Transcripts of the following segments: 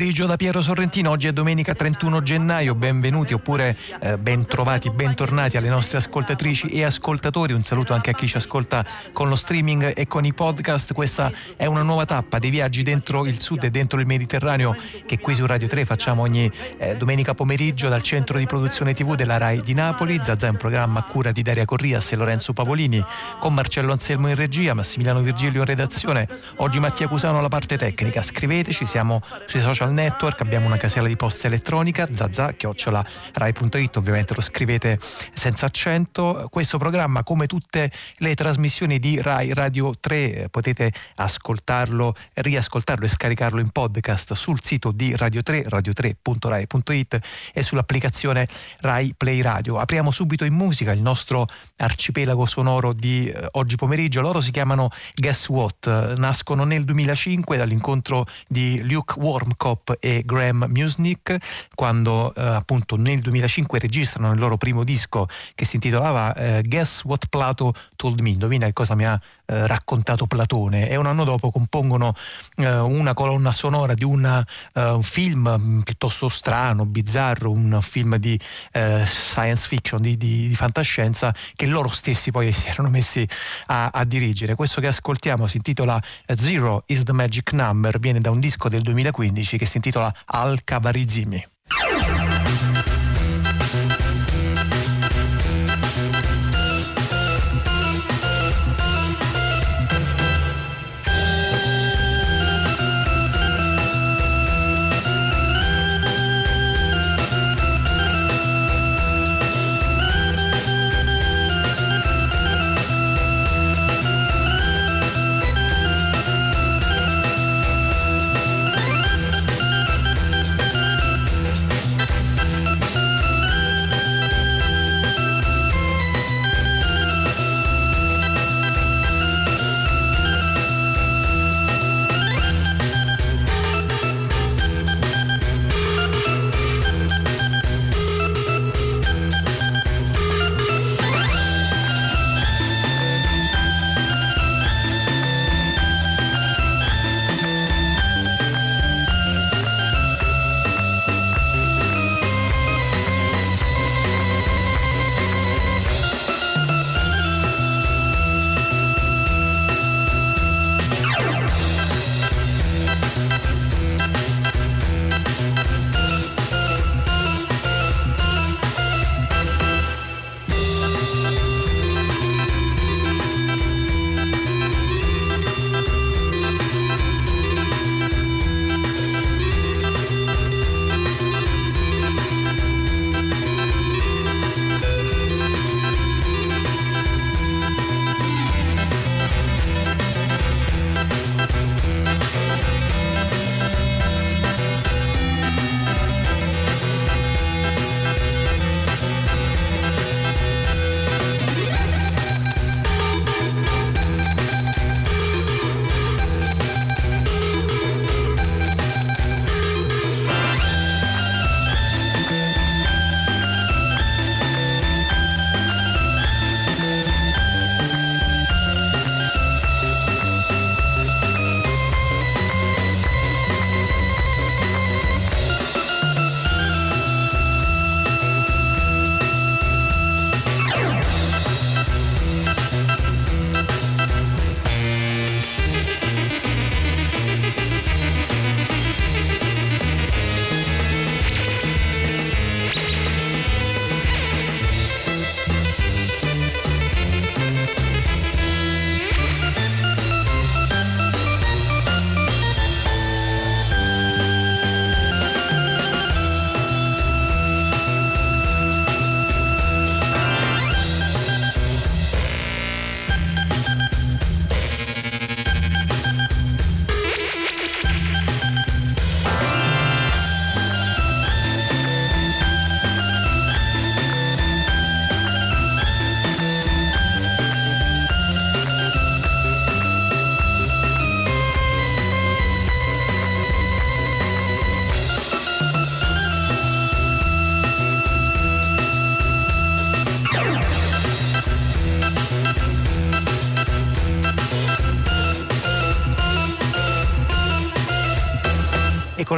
pomeriggio da Piero Sorrentino, oggi è domenica 31 gennaio, benvenuti oppure eh, bentrovati, bentornati alle nostre ascoltatrici e ascoltatori, un saluto anche a chi ci ascolta con lo streaming e con i podcast, questa è una nuova tappa dei viaggi dentro il sud e dentro il Mediterraneo che qui su Radio 3 facciamo ogni eh, domenica pomeriggio dal centro di produzione TV della RAI di Napoli, Zazà è un programma a cura di Daria Corrias e Lorenzo Pavolini, con Marcello Anselmo in regia, Massimiliano Virgilio in redazione, oggi Mattia Cusano alla parte tecnica, scriveteci, siamo sui social social network, abbiamo una casella di posta elettronica, zazza, chiocciola rai.it, ovviamente lo scrivete senza accento. Questo programma, come tutte le trasmissioni di Rai Radio 3, potete ascoltarlo, riascoltarlo e scaricarlo in podcast sul sito di Radio 3, radio3.rai.it e sull'applicazione Rai Play Radio. Apriamo subito in musica il nostro arcipelago sonoro di eh, oggi pomeriggio. Loro si chiamano Guess What, nascono nel 2005 dall'incontro di Luke Wormcott Pop e Graham Musnick quando eh, appunto nel 2005 registrano il loro primo disco che si intitolava eh, Guess What Plato Told Me, indovina che cosa mi ha eh, raccontato Platone. E un anno dopo compongono eh, una colonna sonora di una, eh, un film mm, piuttosto strano, bizzarro, un film di science fiction, di, di, di, fantascienza che loro stessi poi si erano messi a, a dirigere. Questo che ascoltiamo si intitola Zero is the Magic Number, viene da un disco del 2015 che si intitola Al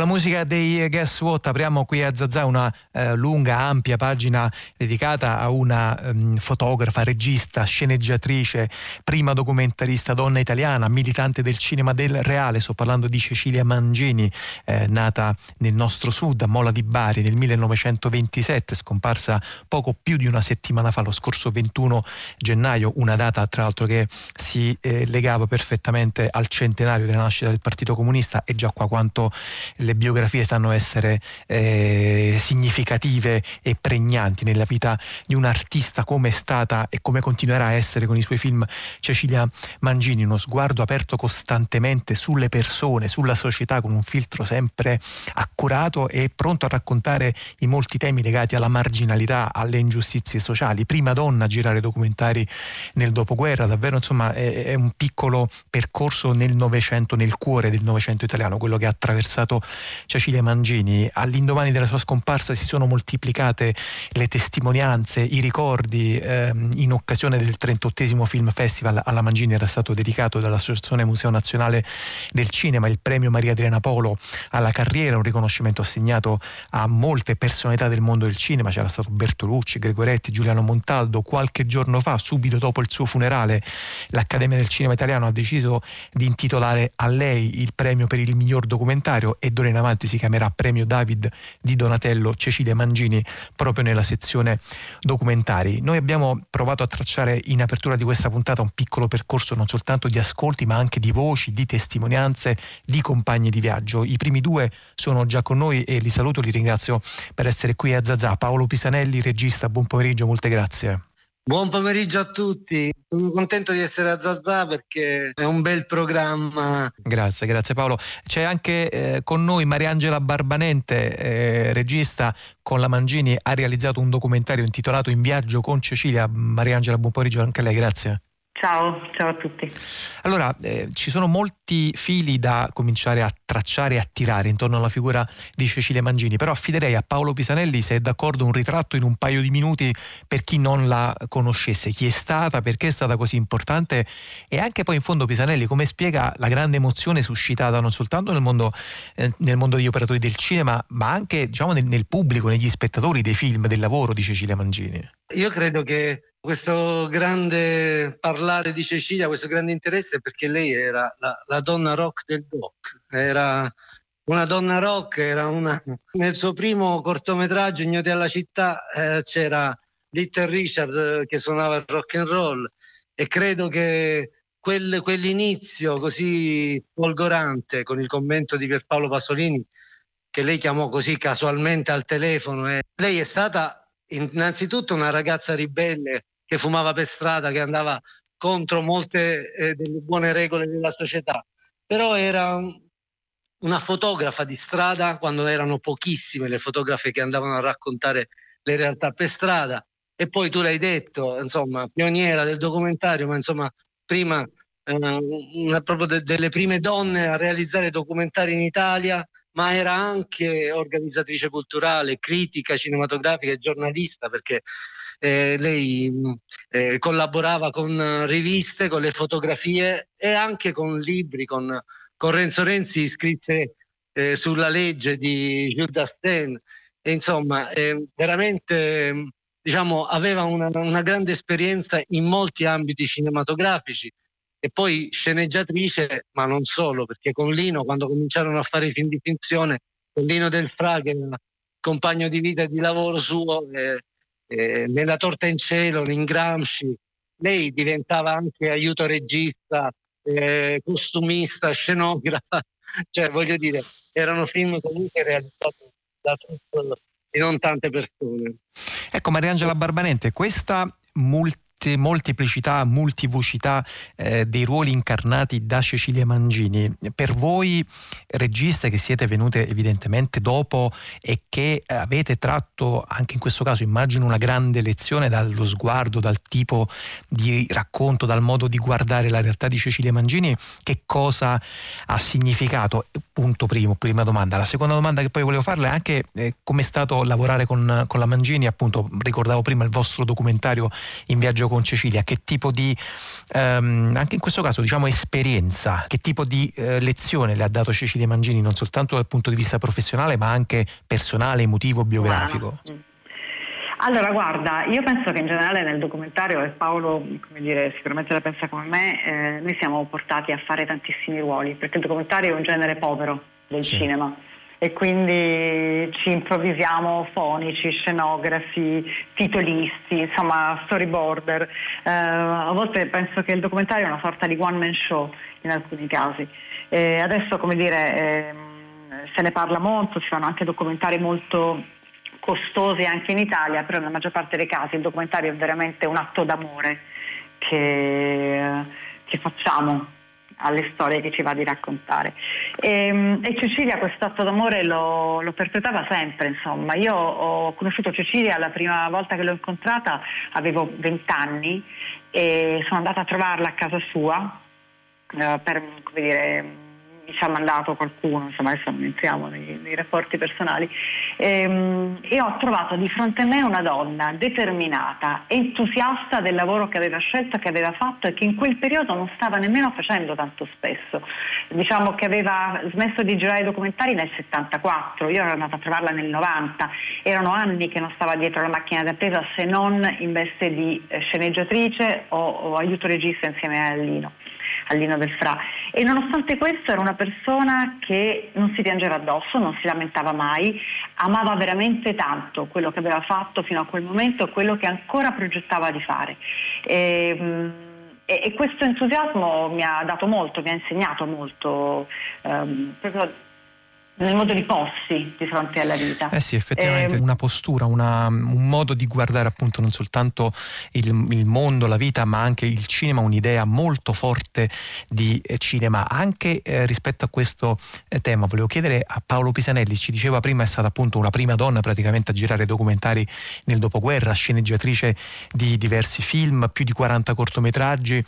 la musica dei Guess What apriamo qui a Zazà una eh, lunga, ampia pagina dedicata a una um, fotografa, regista, sceneggiatrice, prima documentarista donna italiana, militante del cinema del reale. Sto parlando di Cecilia Mangini, eh, nata nel nostro sud, a Mola di Bari nel 1927, scomparsa poco più di una settimana fa, lo scorso 21 gennaio, una data tra l'altro che si eh, legava perfettamente al centenario della nascita del Partito Comunista e già qua quanto le biografie sanno essere eh, significative e pregnanti nella vita di un artista come è stata e come continuerà a essere con i suoi film Cecilia Mangini, uno sguardo aperto costantemente sulle persone, sulla società con un filtro sempre accurato e pronto a raccontare i molti temi legati alla marginalità, alle ingiustizie sociali. Prima donna a girare documentari nel dopoguerra, davvero insomma è, è un piccolo percorso nel Novecento, nel cuore del Novecento italiano, quello che ha attraversato Cecilia Mangini. All'indomani della sua scomparsa si sono moltiplicate le testimonianze, i ricordi. Ehm, in occasione del 38 Film Festival alla Mangini era stato dedicato dall'Associazione Museo Nazionale del Cinema il premio Maria Adriana Polo alla carriera, un riconoscimento assegnato a molte personalità del mondo del cinema. C'era stato Bertolucci, Gregoretti, Giuliano Montaldo. Qualche giorno fa, subito dopo il suo funerale, l'Accademia del Cinema Italiano ha deciso di intitolare a lei il premio per il miglior documentario e d'ora in avanti si chiamerà Premio David di Donatello Cecilia Mangini proprio nella sezione documentari. Noi abbiamo provato a tracciare in apertura di questa puntata un piccolo percorso non soltanto di ascolti ma anche di voci, di testimonianze, di compagni di viaggio. I primi due sono già con noi e li saluto, li ringrazio per essere qui a Zazà. Paolo Pisanelli, regista, buon pomeriggio, molte grazie. Buon pomeriggio a tutti, sono contento di essere a Zazà perché è un bel programma. Grazie, grazie Paolo. C'è anche eh, con noi Mariangela Barbanente, eh, regista con la Mangini, ha realizzato un documentario intitolato In viaggio con Cecilia. Mariangela, buon pomeriggio anche a lei, grazie. Ciao, ciao a tutti. Allora, eh, ci sono molti fili da cominciare a tracciare e a tirare intorno alla figura di Cecilia Mangini, però affiderei a Paolo Pisanelli, se è d'accordo, un ritratto in un paio di minuti per chi non la conoscesse, chi è stata, perché è stata così importante e anche poi in fondo Pisanelli come spiega la grande emozione suscitata non soltanto nel mondo, eh, nel mondo degli operatori del cinema, ma anche diciamo, nel, nel pubblico, negli spettatori dei film, del lavoro di Cecilia Mangini. Io credo che questo grande parlare di Cecilia, questo grande interesse perché lei era la, la donna rock del doc, era una donna rock, era una... nel suo primo cortometraggio Ignoti alla città eh, c'era Little Richard eh, che suonava il rock and roll. E credo che quel, quell'inizio così folgorante con il commento di Pierpaolo Pasolini che lei chiamò così casualmente al telefono, eh, lei è stata innanzitutto una ragazza ribelle che fumava per strada, che andava contro molte eh, delle buone regole della società, però era una fotografa di strada quando erano pochissime le fotografe che andavano a raccontare le realtà per strada. E poi tu l'hai detto, insomma, pioniera del documentario, ma insomma, prima eh, una, proprio de, delle prime donne a realizzare documentari in Italia, ma era anche organizzatrice culturale, critica cinematografica e giornalista perché eh, lei eh, collaborava con riviste, con le fotografie e anche con libri, con, con Renzo Renzi scrisse eh, sulla legge di Jules Dastin e insomma veramente diciamo, aveva una, una grande esperienza in molti ambiti cinematografici e poi sceneggiatrice, ma non solo, perché con Lino, quando cominciarono a fare i film di finzione, con Lino del Fra, che era compagno di vita e di lavoro suo, eh, eh, nella Torta in Cielo, in Gramsci, lei diventava anche aiuto regista, eh, costumista, scenografa, cioè voglio dire, erano film comunque realizzati da tutto e non tante persone. Ecco Mariangela Barbanente, questa multi molteplicità, multivocità eh, dei ruoli incarnati da Cecilia Mangini. Per voi registe che siete venute evidentemente dopo e che avete tratto anche in questo caso immagino una grande lezione dallo sguardo, dal tipo di racconto, dal modo di guardare la realtà di Cecilia Mangini, che cosa ha significato? Punto primo, prima domanda. La seconda domanda che poi volevo farle è anche eh, come è stato lavorare con, con la Mangini, appunto ricordavo prima il vostro documentario in viaggio con Cecilia, che tipo di, ehm, anche in questo caso diciamo esperienza, che tipo di eh, lezione le ha dato Cecilia Mangini non soltanto dal punto di vista professionale ma anche personale, emotivo, biografico? Mm. Allora, guarda, io penso che in generale nel documentario, e Paolo dire, sicuramente la pensa come me, eh, noi siamo portati a fare tantissimi ruoli, perché il documentario è un genere povero del sì. cinema e quindi ci improvvisiamo fonici, scenografi, titolisti, insomma storyboarder. Eh, a volte penso che il documentario è una sorta di one man show in alcuni casi. E adesso, come dire, eh, se ne parla molto, si fanno anche documentari molto costosi anche in Italia, però nella maggior parte dei casi il documentario è veramente un atto d'amore che, che facciamo alle storie che ci va di raccontare. E, ehm, e Cecilia questo atto d'amore lo, lo, perpetrava sempre, insomma. Io ho conosciuto Cecilia la prima volta che l'ho incontrata, avevo 20 anni e sono andata a trovarla a casa sua eh, per, come dire, ci ha mandato qualcuno, insomma adesso non entriamo nei, nei rapporti personali, ehm, e ho trovato di fronte a me una donna determinata, entusiasta del lavoro che aveva scelto, che aveva fatto e che in quel periodo non stava nemmeno facendo tanto spesso. Diciamo che aveva smesso di girare documentari nel 74, io ero andata a trovarla nel 90, erano anni che non stava dietro la macchina d'attesa se non in veste di eh, sceneggiatrice o, o aiuto regista insieme a Lino al Lino del Fra. E nonostante questo era una persona che non si piangeva addosso, non si lamentava mai, amava veramente tanto quello che aveva fatto fino a quel momento e quello che ancora progettava di fare. E, e, e questo entusiasmo mi ha dato molto, mi ha insegnato molto, ehm, proprio nel modo di porsi di fronte alla vita. Eh sì, effettivamente eh, una postura, una, un modo di guardare appunto non soltanto il, il, mondo, la vita, ma anche il cinema, un'idea molto forte di eh, cinema. Anche eh, rispetto a questo eh, tema volevo chiedere a Paolo Pisanelli, ci diceva prima è stata appunto una prima donna praticamente a girare documentari nel dopoguerra, sceneggiatrice di diversi film, più di 40 cortometraggi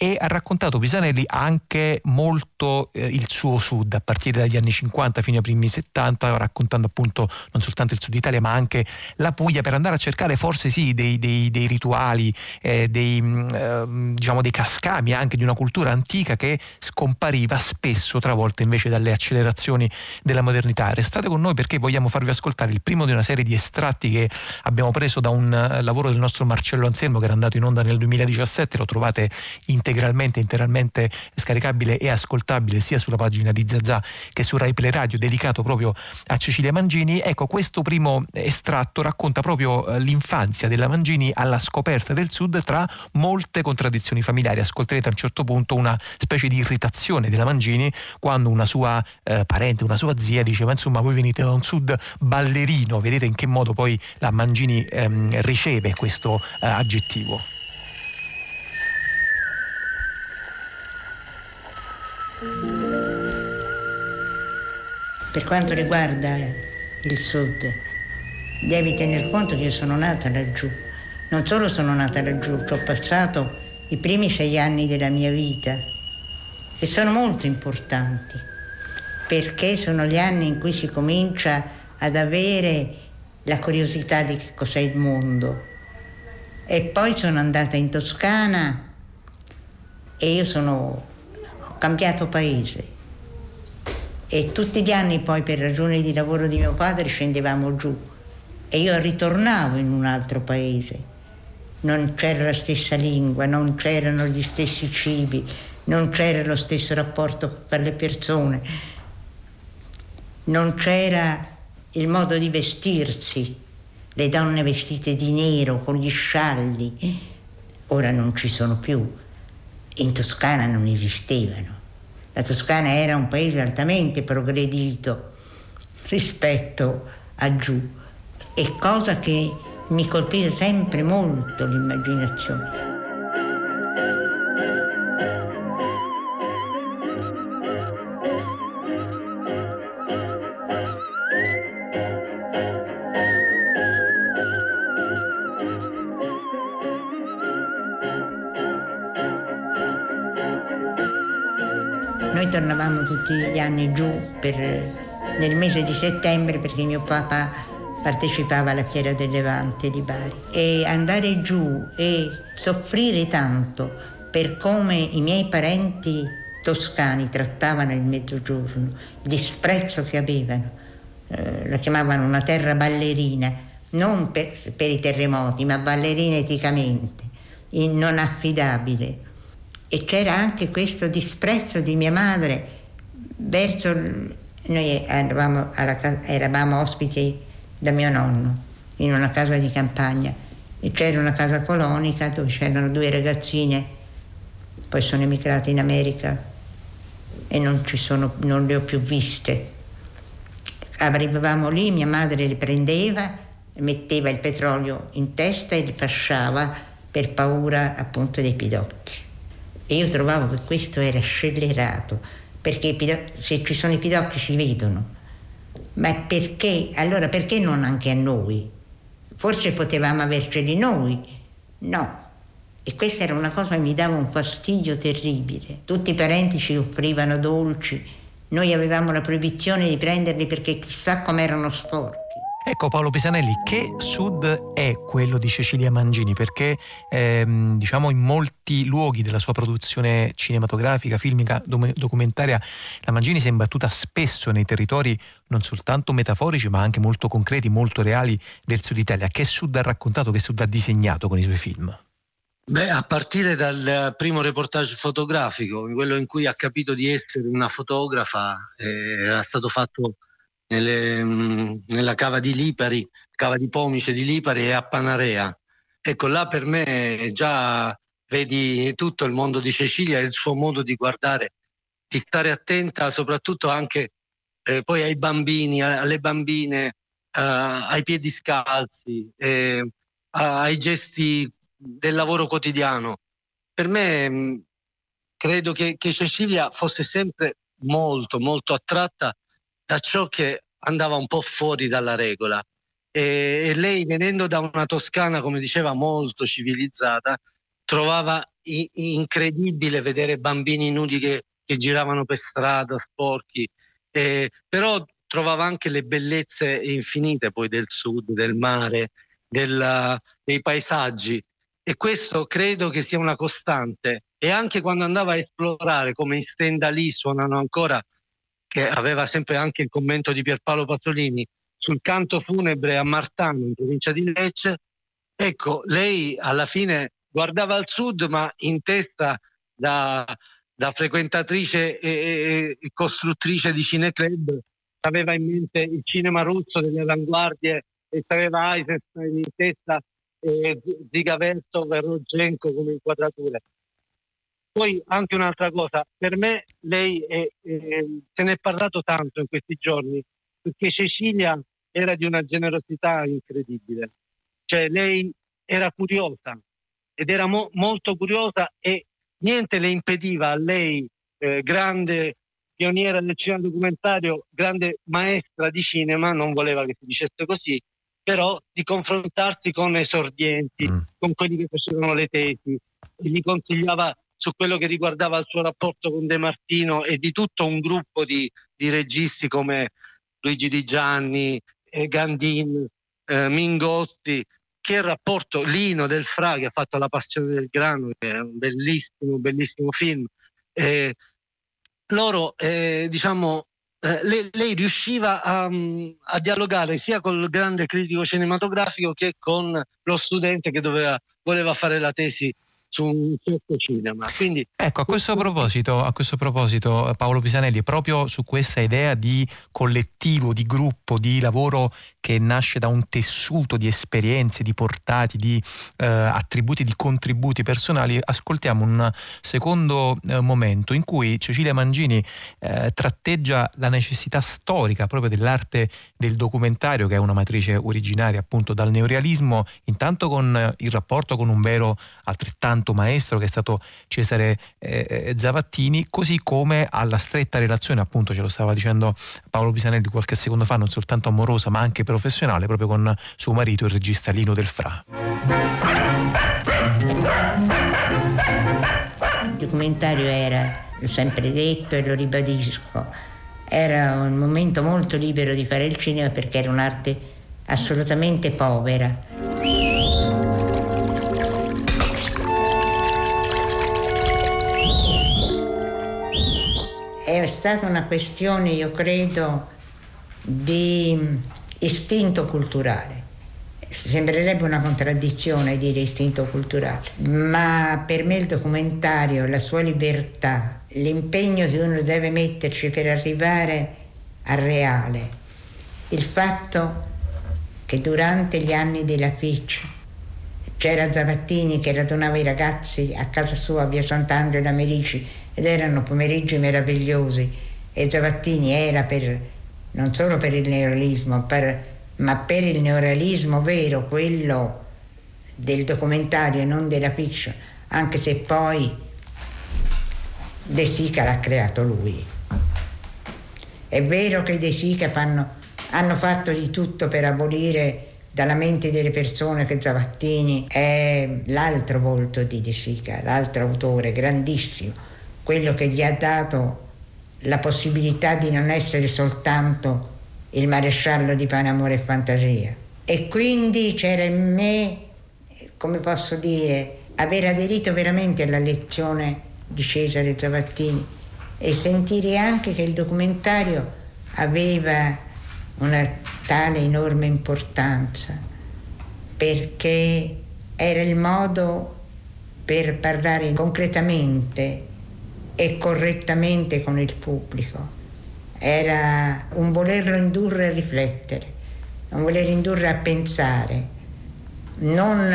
e ha raccontato Pisanelli anche molto eh, il suo sud a partire dagli anni 50 fino ai primi 70 raccontando appunto non soltanto il sud Italia ma anche la Puglia per andare a cercare forse sì dei, dei, dei rituali eh, dei, eh, diciamo dei cascami anche di una cultura antica che scompariva spesso travolta invece dalle accelerazioni della modernità. Restate con noi perché vogliamo farvi ascoltare il primo di una serie di estratti che abbiamo preso da un uh, lavoro del nostro Marcello Anselmo che era andato in onda nel 2017 lo trovate in integralmente, interamente scaricabile e ascoltabile sia sulla pagina di Zazà che su Rai Play Radio dedicato proprio a Cecilia Mangini. Ecco, questo primo estratto racconta proprio eh, l'infanzia della Mangini alla scoperta del Sud tra molte contraddizioni familiari. Ascolterete a un certo punto una specie di irritazione della Mangini quando una sua eh, parente, una sua zia diceva insomma voi venite da un Sud ballerino, vedete in che modo poi la Mangini ehm, riceve questo eh, aggettivo. Per quanto riguarda il sud, devi tener conto che io sono nata laggiù. Non solo sono nata laggiù, ci ho passato i primi sei anni della mia vita, che sono molto importanti, perché sono gli anni in cui si comincia ad avere la curiosità di che cos'è il mondo. E poi sono andata in Toscana e io sono cambiato paese. E tutti gli anni poi per ragioni di lavoro di mio padre scendevamo giù. E io ritornavo in un altro paese. Non c'era la stessa lingua, non c'erano gli stessi cibi, non c'era lo stesso rapporto per le persone, non c'era il modo di vestirsi, le donne vestite di nero con gli scialli, ora non ci sono più in Toscana non esistevano. La Toscana era un paese altamente progredito rispetto a giù e cosa che mi colpiva sempre molto l'immaginazione. Tutti gli anni giù per, nel mese di settembre perché mio papà partecipava alla Fiera del Levante di Bari e andare giù e soffrire tanto per come i miei parenti toscani trattavano il mezzogiorno, il disprezzo che avevano, eh, la chiamavano una terra ballerina, non per, per i terremoti, ma ballerina eticamente, non affidabile. E c'era anche questo disprezzo di mia madre verso... Noi eravamo, alla, eravamo ospiti da mio nonno in una casa di campagna e c'era una casa colonica dove c'erano due ragazzine, poi sono emigrate in America e non, sono, non le ho più viste. Arrivavamo lì, mia madre le prendeva, metteva il petrolio in testa e le fasciava per paura appunto dei pidocchi. E io trovavo che questo era scellerato, perché se ci sono i pidocchi si vedono ma perché? Allora perché non anche a noi? Forse potevamo averceli noi? No. E questa era una cosa che mi dava un fastidio terribile. Tutti i parenti ci offrivano dolci, noi avevamo la proibizione di prenderli perché chissà com'erano sporchi. Ecco Paolo Pisanelli, che sud è quello di Cecilia Mangini? Perché ehm, diciamo in molti luoghi della sua produzione cinematografica, filmica, documentaria, la Mangini si è imbattuta spesso nei territori non soltanto metaforici ma anche molto concreti, molto reali del sud Italia. Che sud ha raccontato, che sud ha disegnato con i suoi film? Beh, a partire dal primo reportage fotografico, quello in cui ha capito di essere una fotografa, eh, era stato fatto nelle, nella cava di Lipari, cava di Pomice di Lipari e a Panarea. Ecco, là per me già vedi tutto il mondo di Cecilia e il suo modo di guardare, di stare attenta soprattutto anche eh, poi ai bambini, alle bambine, eh, ai piedi scalzi, eh, ai gesti del lavoro quotidiano. Per me mm, credo che, che Cecilia fosse sempre molto, molto attratta da ciò che andava un po' fuori dalla regola. E, e lei, venendo da una Toscana, come diceva, molto civilizzata, trovava i- incredibile vedere bambini nudi che, che giravano per strada, sporchi, eh, però trovava anche le bellezze infinite poi del sud, del mare, della, dei paesaggi. E questo credo che sia una costante. E anche quando andava a esplorare, come in Stendalì suonano ancora che aveva sempre anche il commento di Pierpaolo Pazzolini sul canto funebre a Martano in provincia di Lecce, ecco, lei alla fine guardava al sud ma in testa da, da frequentatrice e, e, costruttrice di cineclub aveva in mente il cinema russo delle avanguardie e aveva Eisenstein in testa e Zigaverto Verrogenko come inquadrature. Poi anche un'altra cosa, per me lei è, eh, se ne è parlato tanto in questi giorni, perché Cecilia era di una generosità incredibile, cioè lei era curiosa ed era mo- molto curiosa e niente le impediva a lei, eh, grande pioniera del cinema documentario, grande maestra di cinema, non voleva che si dicesse così, però di confrontarsi con esordienti, mm. con quelli che facevano le tesi, e gli consigliava su quello che riguardava il suo rapporto con De Martino e di tutto un gruppo di, di registi come Luigi Di Gianni, eh, Gandin, eh, Mingotti, che il rapporto Lino del Fra che ha fatto La passione del grano, che è un bellissimo, bellissimo film. Eh, loro, eh, diciamo, eh, lei, lei, riusciva a, a, dialogare sia col grande critico cinematografico che con lo studente che doveva, voleva fare la tesi su un certo cinema. Quindi, ecco, a questo, proposito, a questo proposito, Paolo Pisanelli, proprio su questa idea di collettivo, di gruppo, di lavoro che nasce da un tessuto di esperienze, di portati, di eh, attributi, di contributi personali, ascoltiamo un secondo eh, momento in cui Cecilia Mangini eh, tratteggia la necessità storica proprio dell'arte del documentario, che è una matrice originaria appunto dal neorealismo, intanto con il rapporto con un vero altrettanto santo maestro che è stato Cesare eh, Zavattini, così come alla stretta relazione, appunto ce lo stava dicendo Paolo Pisanelli qualche secondo fa, non soltanto amorosa ma anche professionale, proprio con suo marito, il regista Lino Del Fra. Il documentario era, l'ho sempre detto e lo ribadisco, era un momento molto libero di fare il cinema perché era un'arte assolutamente povera. È stata una questione, io credo, di istinto culturale. Sembrerebbe una contraddizione dire istinto culturale, ma per me il documentario, la sua libertà, l'impegno che uno deve metterci per arrivare al reale, il fatto che durante gli anni della FIC c'era Zavattini che radunava i ragazzi a casa sua a via Sant'Angelo a Merici ed erano pomeriggi meravigliosi e Zavattini era per, non solo per il neorealismo, per ma per il neorealismo vero, quello del documentario e non della fiction, anche se poi De Sica l'ha creato lui. È vero che De Sica fanno, hanno fatto di tutto per abolire dalla mente delle persone che Zavattini è l'altro volto di De Sica, l'altro autore grandissimo, quello che gli ha dato la possibilità di non essere soltanto il maresciallo di Pane, Amore e Fantasia. E quindi c'era in me, come posso dire, aver aderito veramente alla lezione di Cesare Zavattini e sentire anche che il documentario aveva una tale enorme importanza perché era il modo per parlare concretamente e correttamente con il pubblico era un volerlo indurre a riflettere, un voler indurre a pensare, non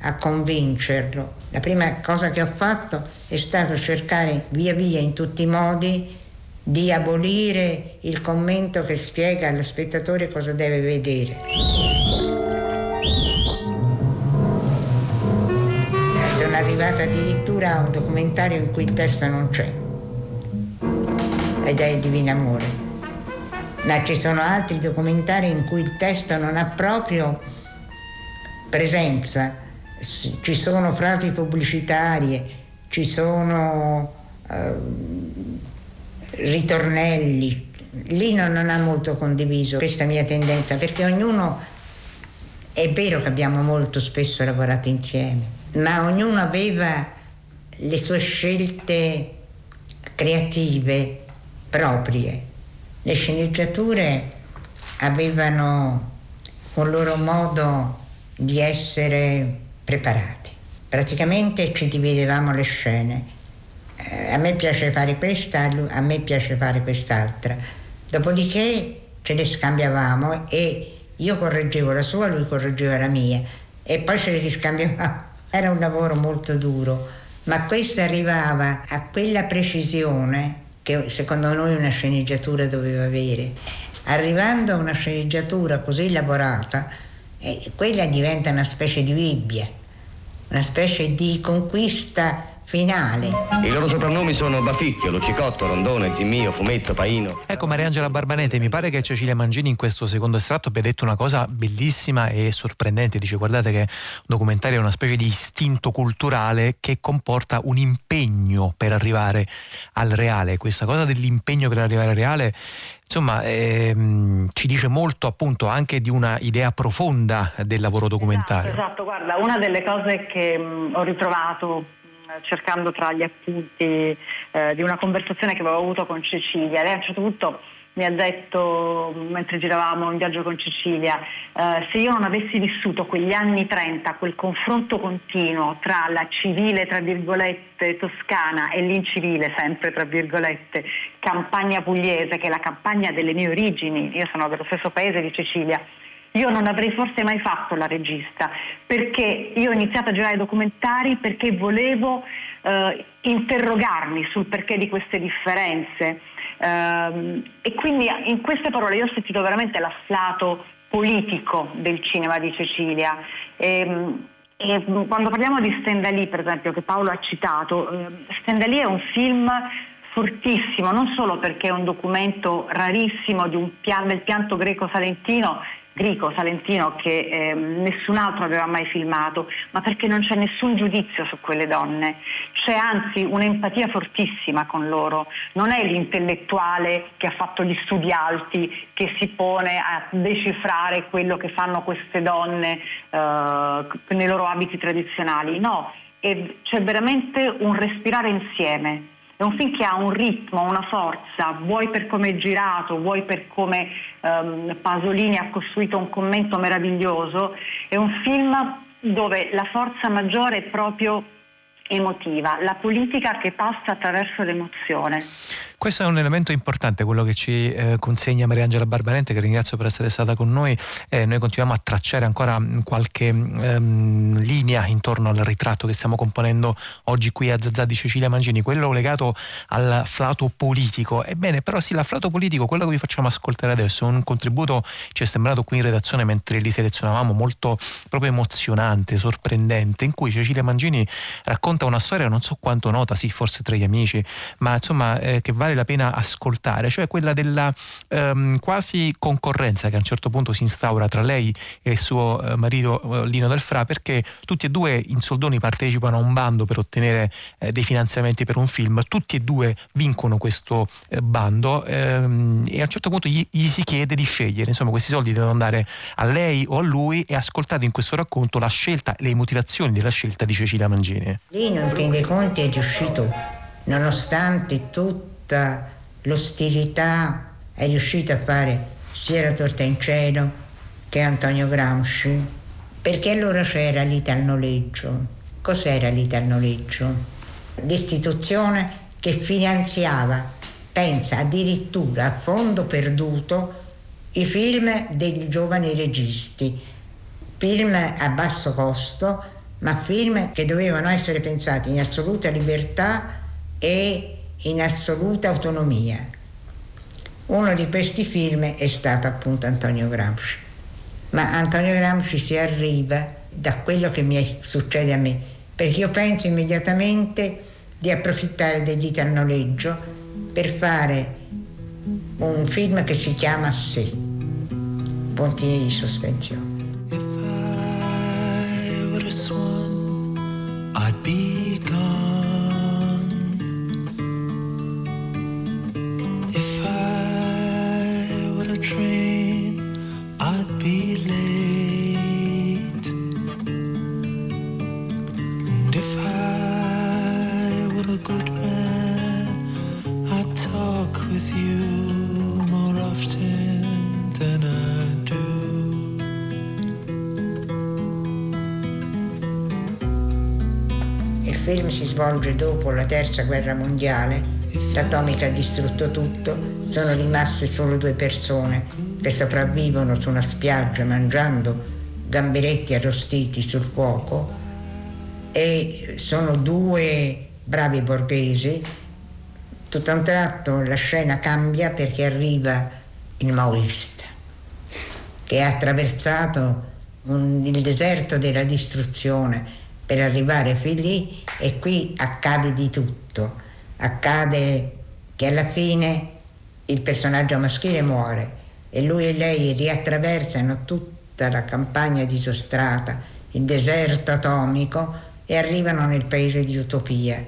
a convincerlo. La prima cosa che ho fatto è stato cercare via via in tutti i modi di abolire il commento che spiega allo spettatore cosa deve vedere. Arrivata addirittura a un documentario in cui il testo non c'è ed è il Divino Amore. Ma ci sono altri documentari in cui il testo non ha proprio presenza, ci sono frasi pubblicitarie, ci sono eh, ritornelli. Lì non, non ha molto condiviso questa mia tendenza perché ognuno è vero che abbiamo molto spesso lavorato insieme, ma ognuno aveva le sue scelte creative proprie. Le sceneggiature avevano un loro modo di essere preparati. Praticamente ci dividevamo le scene. Eh, a me piace fare questa, a me piace fare quest'altra. Dopodiché ce le scambiavamo e io correggevo la sua, lui correggeva la mia e poi ce le riscambiavamo. Era un lavoro molto duro, ma questo arrivava a quella precisione che secondo noi una sceneggiatura doveva avere. Arrivando a una sceneggiatura così elaborata, eh, quella diventa una specie di Bibbia, una specie di conquista finale. I loro soprannomi sono Baficchio, Lucicotto, Rondone, Zimmio, Fumetto, Paino. Ecco Mariangela Barbanete, mi pare che Cecilia Mangini in questo secondo estratto abbia detto una cosa bellissima e sorprendente. Dice guardate che un documentario è una specie di istinto culturale che comporta un impegno per arrivare al reale. Questa cosa dell'impegno per arrivare al reale insomma ehm, ci dice molto appunto anche di una idea profonda del lavoro documentario. Esatto, esatto. guarda, una delle cose che mh, ho ritrovato cercando tra gli appunti eh, di una conversazione che avevo avuto con Cecilia. Lei a un certo punto mi ha detto, mentre giravamo in viaggio con Cecilia, eh, se io non avessi vissuto quegli anni 30, quel confronto continuo tra la civile, tra virgolette, toscana e l'incivile, sempre tra virgolette, campagna pugliese, che è la campagna delle mie origini, io sono dello stesso paese di Cecilia, io non avrei forse mai fatto la regista, perché io ho iniziato a girare documentari perché volevo eh, interrogarmi sul perché di queste differenze. Eh, e quindi in queste parole io ho sentito veramente l'afflato politico del cinema di Cecilia. E, e quando parliamo di Stendhal, per esempio, che Paolo ha citato, eh, Stendhal è un film fortissimo, non solo perché è un documento rarissimo un pian, del pianto greco-salentino Grico, Salentino, che eh, nessun altro aveva mai filmato, ma perché non c'è nessun giudizio su quelle donne, c'è anzi un'empatia fortissima con loro, non è l'intellettuale che ha fatto gli studi alti che si pone a decifrare quello che fanno queste donne eh, nei loro abiti tradizionali, no, c'è veramente un respirare insieme è un film che ha un ritmo, una forza, vuoi per come è girato, vuoi per come um, Pasolini ha costruito un commento meraviglioso, è un film dove la forza maggiore è proprio emotiva, la politica che passa attraverso l'emozione. Questo è un elemento importante, quello che ci eh, consegna Mariangela Barbarente, che ringrazio per essere stata con noi. Eh, noi continuiamo a tracciare ancora mm, qualche ehm, linea intorno al ritratto che stiamo componendo oggi qui a Zazà di Cecilia Mangini, quello legato al flato politico. Ebbene, però sì, l'afflato politico, quello che vi facciamo ascoltare adesso, un contributo ci è sembrato qui in redazione mentre li selezionavamo molto proprio emozionante, sorprendente, in cui Cecilia Mangini racconta una storia non so quanto nota, sì, forse tra gli amici, ma insomma eh, che vale vale la pena ascoltare, cioè quella della ehm, quasi concorrenza che a un certo punto si instaura tra lei e suo eh, marito eh, Lino Del Fra, perché tutti e due in soldoni partecipano a un bando per ottenere eh, dei finanziamenti per un film, tutti e due vincono questo eh, bando ehm, e a un certo punto gli, gli, si chiede di scegliere, insomma questi soldi devono andare a lei o a lui e ascoltate in questo racconto la scelta, le motivazioni della scelta di Cecilia Mangini. Lino in fin dei conti è riuscito, nonostante tutto, tutta l'ostilità è riuscito a fare sia la torta in cielo che Antonio Gramsci, perché allora c'era l'italnoleggio. Cos'era l'italnoleggio? L'istituzione che finanziava, pensa addirittura a fondo perduto, i film dei giovani registi, film a basso costo, ma film che dovevano essere pensati in assoluta libertà e in assoluta autonomia. Uno di questi film è stato appunto Antonio Gramsci. Ma Antonio Gramsci si arriva da quello che mi succede a me, perché io penso immediatamente di approfittare dell'itanoleggio per fare un film che si chiama Sé, puntini di sospensione. If I were a swan, I'd be gone. Svolge dopo la terza guerra mondiale, l'atomica ha distrutto tutto, sono rimaste solo due persone che sopravvivono su una spiaggia mangiando gamberetti arrostiti sul fuoco e sono due bravi borghesi. Tutto a un tratto la scena cambia perché arriva il maoista che ha attraversato un, il deserto della distruzione per arrivare fin lì e qui accade di tutto. Accade che alla fine il personaggio maschile muore e lui e lei riattraversano tutta la campagna disostrata, il deserto atomico e arrivano nel paese di Utopia. Il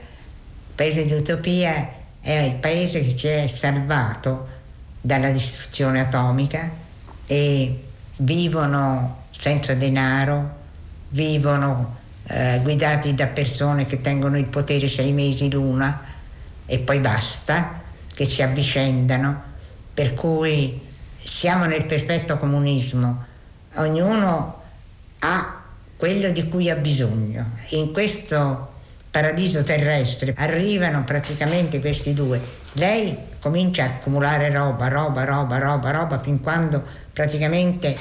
paese di Utopia è il paese che ci è salvato dalla distruzione atomica e vivono senza denaro, vivono eh, guidati da persone che tengono il potere sei mesi l'una e poi basta, che si avvicendano, per cui siamo nel perfetto comunismo, ognuno ha quello di cui ha bisogno. In questo paradiso terrestre arrivano praticamente questi due. Lei comincia a accumulare roba, roba, roba, roba, roba, fin quando praticamente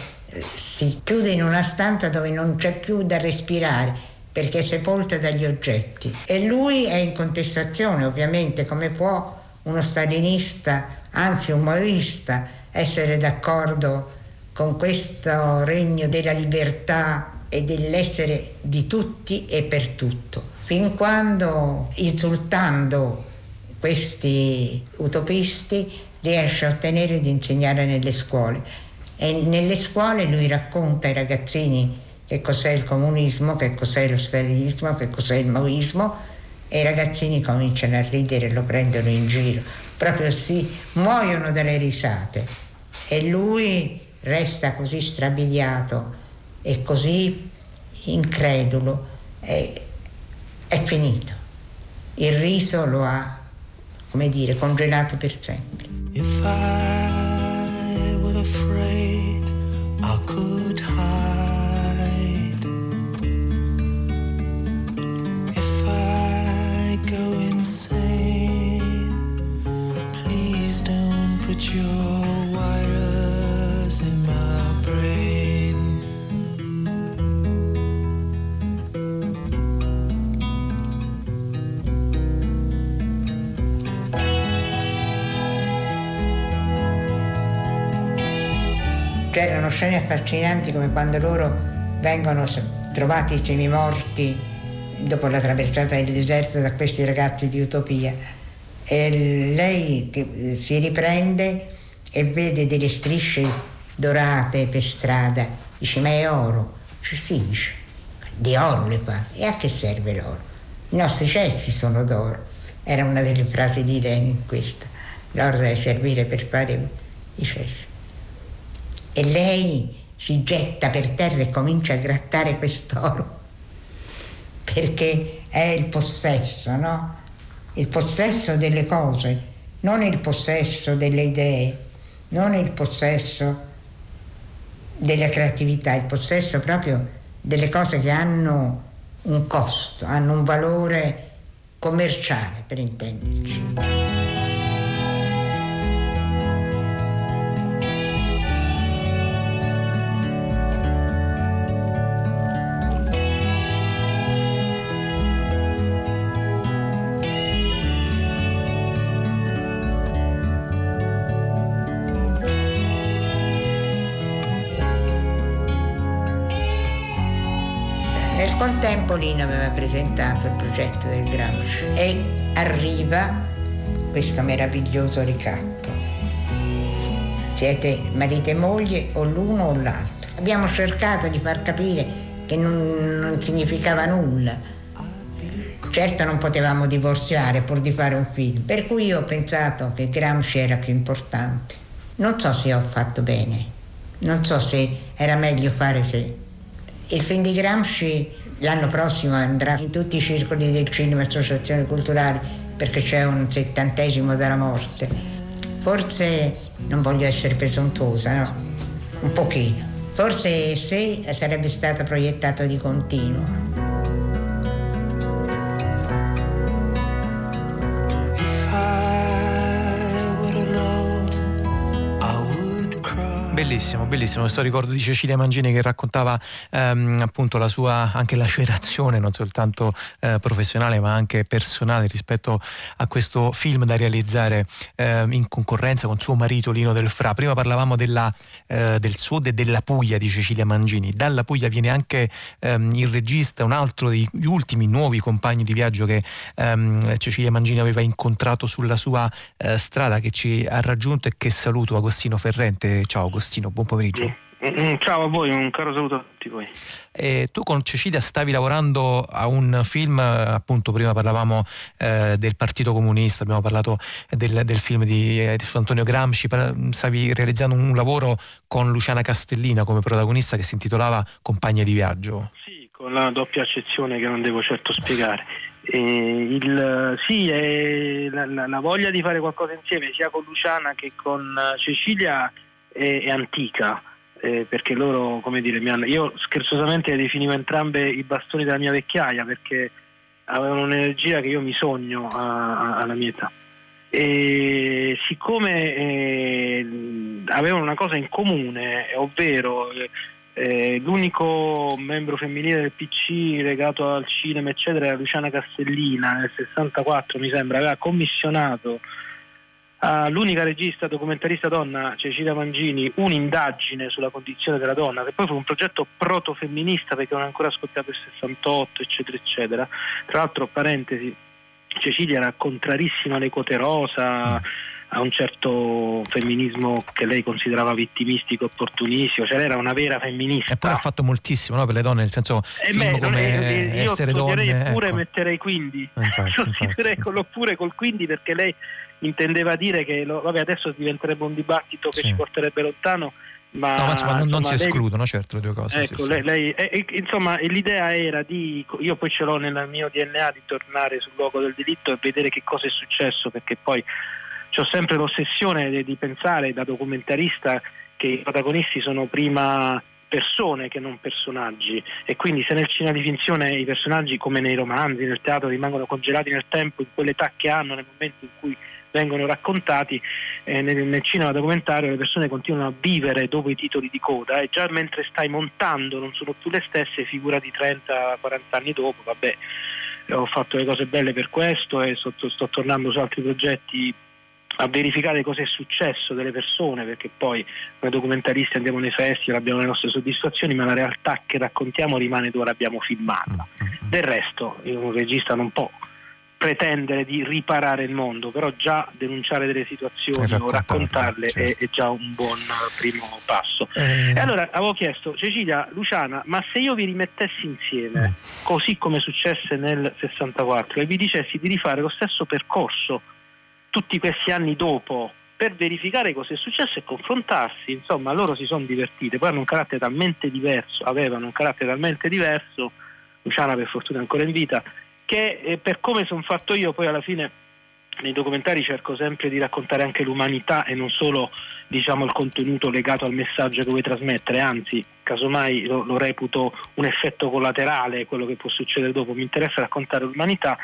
si chiude in una stanza dove non c'è più da respirare perché è sepolta dagli oggetti. E lui è in contestazione, ovviamente, come può uno stalinista, anzi un maoista, essere d'accordo con questo regno della libertà e dell'essere di tutti e per tutto. Fin quando, insultando questi utopisti, riesce a ottenere di insegnare nelle scuole. E nelle scuole lui racconta ai ragazzini che cos'è il comunismo, che cos'è lo stalinismo, che cos'è il maoismo e i ragazzini cominciano a ridere e lo prendono in giro. Proprio si muoiono dalle risate. E lui resta così strabiliato e così incredulo. E è finito. Il riso lo ha, come dire, congelato per sempre. If I were afraid I could hide c'erano scene affascinanti come quando loro vengono trovati semimorti dopo la traversata del deserto da questi ragazzi di Utopia e lei si riprende e vede delle strisce dorate per strada. Dice ma è oro? Dice sì dice di oro le fa e a che serve l'oro? I nostri cessi sono d'oro era una delle frasi di Lenin questa. L'oro deve servire per fare i cessi e lei si getta per terra e comincia a grattare quest'oro perché è il possesso, no? Il possesso delle cose, non il possesso delle idee, non il possesso della creatività, il possesso proprio delle cose che hanno un costo, hanno un valore commerciale per intenderci. Polino aveva presentato il progetto del Gramsci e arriva questo meraviglioso ricatto. Siete marito e moglie o l'uno o l'altro. Abbiamo cercato di far capire che non, non significava nulla. Certo non potevamo divorziare pur di fare un film, per cui ho pensato che Gramsci era più importante. Non so se ho fatto bene, non so se era meglio fare se. Il film di Gramsci L'anno prossimo andrà in tutti i circoli del cinema associazioni culturali perché c'è un settantesimo della morte. Forse non voglio essere presuntuosa, no? Un pochino. Forse se sarebbe stato proiettato di continuo. Bellissimo, bellissimo questo ricordo di Cecilia Mangini che raccontava ehm, appunto la sua anche lacerazione non soltanto eh, professionale ma anche personale rispetto a questo film da realizzare eh, in concorrenza con suo marito Lino Del Fra. Prima parlavamo della, eh, del sud e della Puglia di Cecilia Mangini. Dalla Puglia viene anche ehm, il regista, un altro degli ultimi nuovi compagni di viaggio che ehm, Cecilia Mangini aveva incontrato sulla sua eh, strada che ci ha raggiunto e che saluto Agostino Ferrente. Ciao Agostino. Agostino, buon pomeriggio. Mm, ciao a voi, un caro saluto a tutti voi. Eh, tu con Cecilia stavi lavorando a un film, appunto prima parlavamo eh, del Partito Comunista, abbiamo parlato del, del film di, eh, di Antonio Gramsci, stavi realizzando un lavoro con Luciana Castellina come protagonista che si intitolava Compagna di viaggio. Sì, con la doppia accezione che non devo certo spiegare. Il, sì, la, la, la voglia di fare qualcosa insieme sia con Luciana che con Cecilia è, è antica. Eh, perché loro, come dire, hanno, io scherzosamente definivo entrambe i bastoni della mia vecchiaia perché avevano un'energia che io mi sogno a, a, alla mia età. E siccome eh, avevano una cosa in comune, ovvero eh, l'unico membro femminile del PC legato al cinema, eccetera, era Luciana Castellina, nel 64 mi sembra, aveva commissionato all'unica regista documentarista donna Cecilia Mangini un'indagine sulla condizione della donna, che poi fu un progetto proto-femminista perché non è ancora scoppiato il 68, eccetera, eccetera. Tra l'altro, parentesi, Cecilia era contrarissima alle quote rosa, a un certo femminismo che lei considerava vittimistico, opportunistico, cioè lei era una vera femminista. Eppure ha fatto moltissimo no, per le donne, nel senso eh beh, come io essere donne. Pure ecco. metterei quindi, Eh, infatti, sostituirei infatti. quello pure col quindi perché lei intendeva dire che, lo, vabbè adesso diventerebbe un dibattito che Sì. ci porterebbe lontano, ma, No, ma insomma, non, non si lei- escludono certo le due cose. Ecco, sì. lei, lei- eh, eh, insomma, l'idea era di, io poi ce l'ho nel mio DNA di tornare sul luogo del delitto e vedere che cosa è successo, perché poi ho sempre l'ossessione di, di pensare da documentarista che i protagonisti sono prima persone che non personaggi e quindi se nel cinema di finzione i personaggi come nei romanzi, nel teatro rimangono congelati nel tempo, in quell'età che hanno, nel momento in cui vengono raccontati, eh, nel, nel cinema documentario le persone continuano a vivere dopo i titoli di coda e già mentre stai montando non sono più le stesse, figura di 30-40 anni dopo, vabbè, eh, ho fatto le cose belle per questo e sto, sto tornando su altri progetti a verificare cosa è successo delle persone, perché poi noi documentaristi andiamo nei festival, abbiamo le nostre soddisfazioni, ma la realtà che raccontiamo rimane dove l'abbiamo filmata. Mm, Del resto, un regista non può pretendere di riparare il mondo, però già denunciare delle situazioni o raccontarle, raccontarle è, certo. è già un buon eh, primo passo. Eh, E allora avevo chiesto, Cecilia, Luciana, ma se io vi rimettessi insieme, Mm. così come successe nel 64, e vi dicessi di rifare lo stesso percorso tutti questi anni dopo per verificare cosa è successo e confrontarsi, insomma, loro si sono divertite, poi hanno un carattere talmente diverso, avevano un carattere talmente diverso, Luciana per fortuna è ancora in vita, che eh, per come sono fatto io poi alla fine nei documentari cerco sempre di raccontare anche l'umanità e non solo diciamo, il contenuto legato al messaggio che vuoi trasmettere, anzi casomai lo, lo reputo un effetto collaterale quello che può succedere dopo, mi interessa raccontare l'umanità.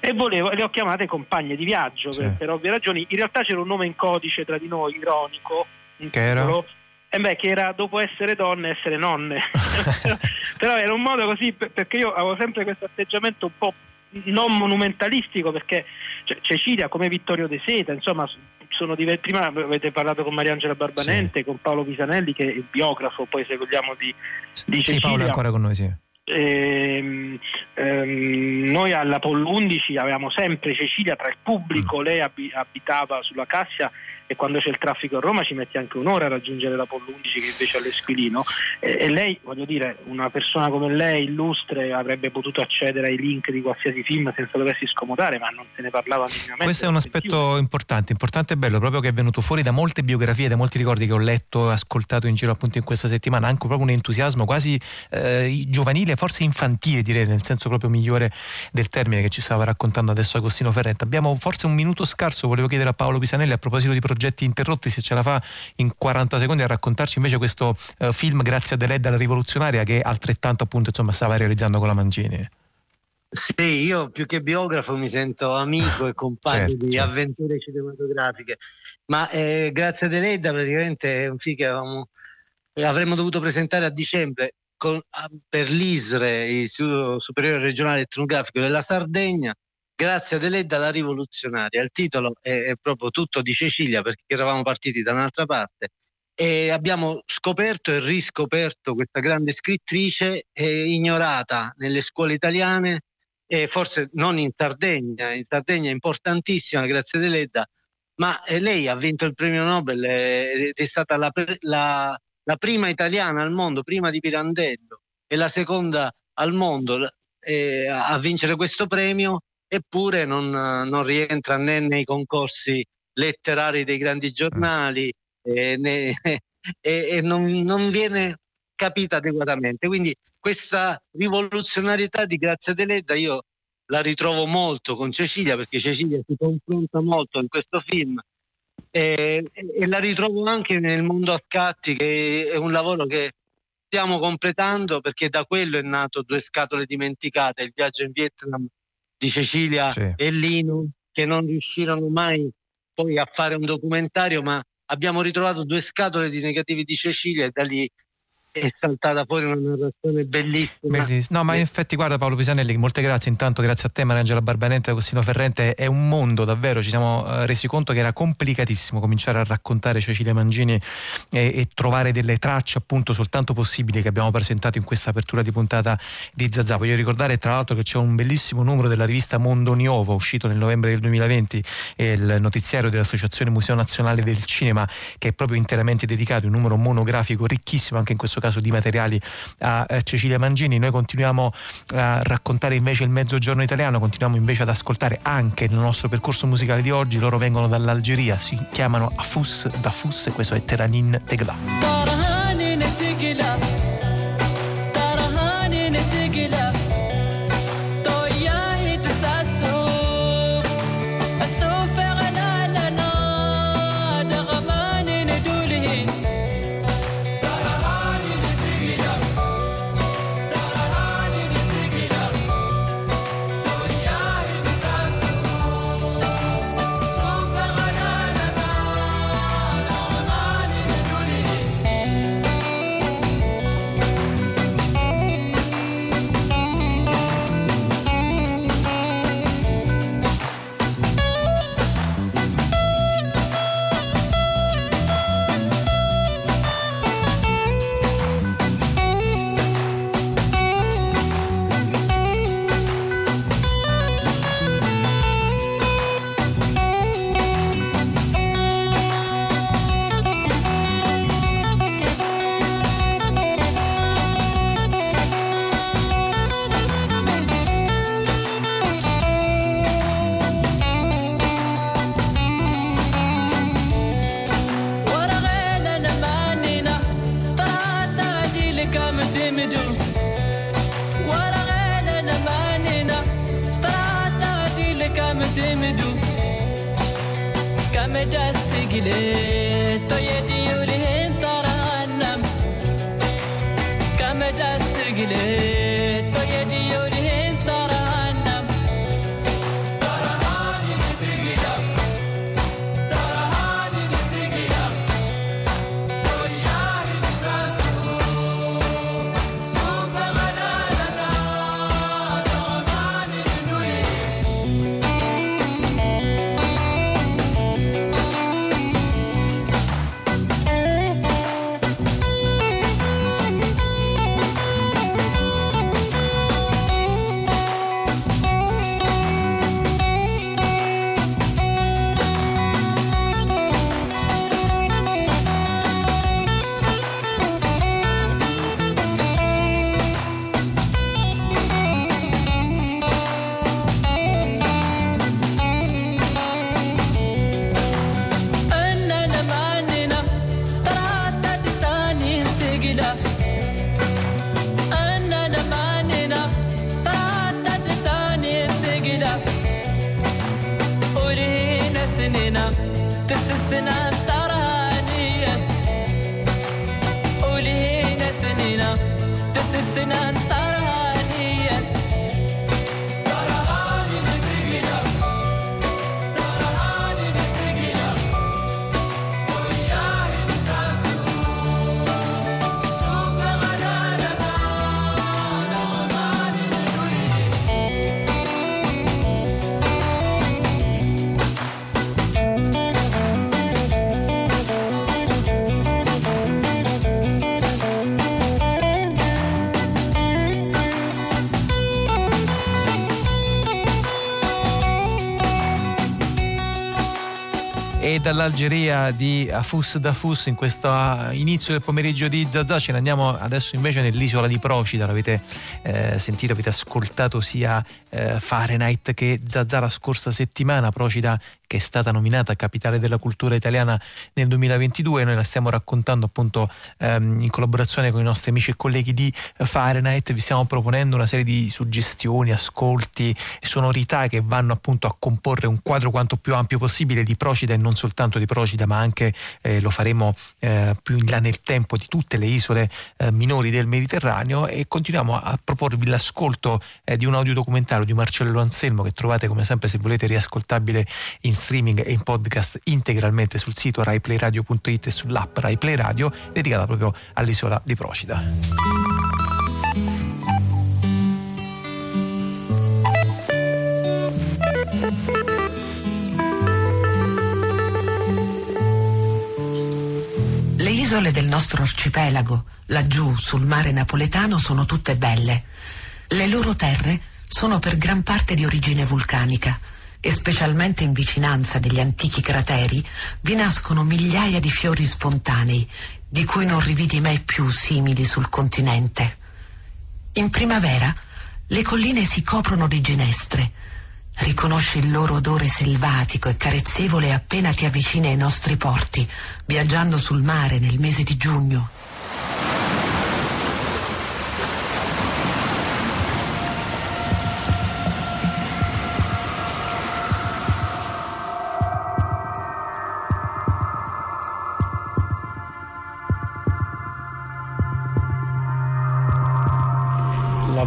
E volevo, le ho chiamate compagne di viaggio Sì. per, per ovvie ragioni, in realtà c'era un nome in codice tra di noi, ironico, Che era? titolo, e beh, che era dopo essere donne essere nonne. Però era un modo così per- perché io avevo sempre questo atteggiamento un po' non monumentalistico perché cioè, Cecilia come Vittorio De Seta insomma sono diver- prima avete parlato con Mariangela Barbanente con Paolo Pisanelli che è il biografo poi se vogliamo di, di sì, Paolo è Cecilia ancora con noi, sì. Ehm, ehm, noi alla Pollo 11 avevamo sempre Cecilia tra il pubblico, lei abi- abitava sulla Cassia e quando c'è il traffico a Roma ci mette anche un'ora a raggiungere la Pollo 11 che invece è all'Esquilino e, e lei, voglio dire, una persona come lei, illustre, avrebbe potuto accedere ai link di qualsiasi film senza doversi scomodare, ma non se ne parlava minimamente. Questo è un aspetto importante, importante e bello, proprio che è venuto fuori da molte biografie, da molti ricordi che ho letto e ascoltato in giro appunto in questa settimana, anche proprio un entusiasmo quasi eh, giovanile, forse infantile direi, nel senso proprio migliore del termine che ci stava raccontando adesso Agostino Ferretta. Abbiamo forse un minuto scarso, volevo chiedere a Paolo Pisanelli a proposito di progetti interrotti se ce la fa in 40 secondi a raccontarci invece questo eh, film Grazie a Deledda la rivoluzionaria che altrettanto appunto insomma stava realizzando con la Mangini. Sì, io più che biografo mi sento amico e compagno Certo, di certo. avventure cinematografiche, ma eh, grazie a Deledda praticamente è un film che avevamo- eh, avremmo dovuto presentare a dicembre con- per l'ISRE, l'Istituto Superiore Regionale Etnografico della Sardegna, grazie a Deledda la rivoluzionaria. Il titolo è, è proprio tutto di Cecilia perché eravamo partiti da un'altra parte. E abbiamo scoperto e riscoperto questa grande scrittrice eh, ignorata nelle scuole italiane e forse non in Sardegna, in Sardegna è importantissima grazie a Deledda, ma eh, lei ha vinto il premio Nobel eh, ed è stata la, la- la prima italiana al mondo, prima di Pirandello, e la seconda al mondo eh, a vincere questo premio, eppure non, eh, non rientra né nei concorsi letterari dei grandi giornali eh, né- e, e non, non viene capita adeguatamente. Quindi questa rivoluzionarietà di Grazia Deledda io la ritrovo molto con Cecilia perché Cecilia si confronta molto in questo film e, e la ritrovo anche nel mondo a scatti che è un lavoro che stiamo completando perché da quello è nato Due scatole dimenticate, il viaggio in Vietnam di Cecilia Sì. e Lino che non riuscirono mai poi a fare un documentario ma abbiamo ritrovato due scatole di negativi di Cecilia e da lì è saltata fuori una narrazione bellissima. bellissima. No, ma in effetti, guarda Paolo Pisanelli, molte grazie. Intanto, grazie a te, Mariangela Barbanente Agostino Ferrente. È un mondo davvero. Ci siamo eh, resi conto che era complicatissimo cominciare a raccontare Cecilia Mangini e, e, trovare delle tracce, appunto, soltanto possibili che abbiamo presentato in questa apertura di puntata di Zazà. Voglio ricordare, tra l'altro, che c'è un bellissimo numero della rivista Mondo Nuovo, uscito nel novembre del 2020, il notiziario dell'Associazione Museo Nazionale del Cinema, che è proprio interamente dedicato, un numero monografico ricchissimo anche in questo caso di materiali a Cecilia Mangini. Noi continuiamo a raccontare invece il mezzogiorno italiano, continuiamo invece ad ascoltare anche nel nostro percorso musicale di oggi. Loro vengono dall'Algeria, si chiamano Afus da Fus e questo è Teranin Tegla. جنينة تسسنا تسسنا dall'Algeria di Afus Dafus in questo inizio del pomeriggio di Zazà ce ne andiamo adesso invece nell'isola di Procida. L'avete eh, sentito, avete ascoltato sia eh, Fahrenheit che Zazà la scorsa settimana. Procida che è stata nominata capitale della cultura italiana nel 2022. Noi la stiamo raccontando appunto ehm, in collaborazione con i nostri amici e colleghi di Fahrenheit. Vi stiamo proponendo una serie di suggestioni, ascolti sonorità che vanno appunto a comporre un quadro quanto più ampio possibile di Procida e non soltanto di Procida, ma anche eh, lo faremo eh, più in là nel tempo di tutte le isole eh, minori del Mediterraneo e continuiamo a proporvi l'ascolto eh, di un audiodocumentario di Marcello Anselmo che trovate come sempre se volete riascoltabile in streaming e in podcast integralmente sul sito raiplayradio.it e sull'app RaiPlay Radio dedicata proprio all'isola di Procida. Le isole del nostro arcipelago, laggiù sul mare napoletano, sono tutte belle. Le loro terre sono per gran parte di origine vulcanica e specialmente in vicinanza degli antichi crateri vi nascono migliaia di fiori spontanei di cui non rividi mai più simili sul continente. In primavera le colline si coprono di ginestre. Riconosci il loro odore selvatico e carezzevole appena ti avvicini ai nostri porti, viaggiando sul mare nel mese di giugno.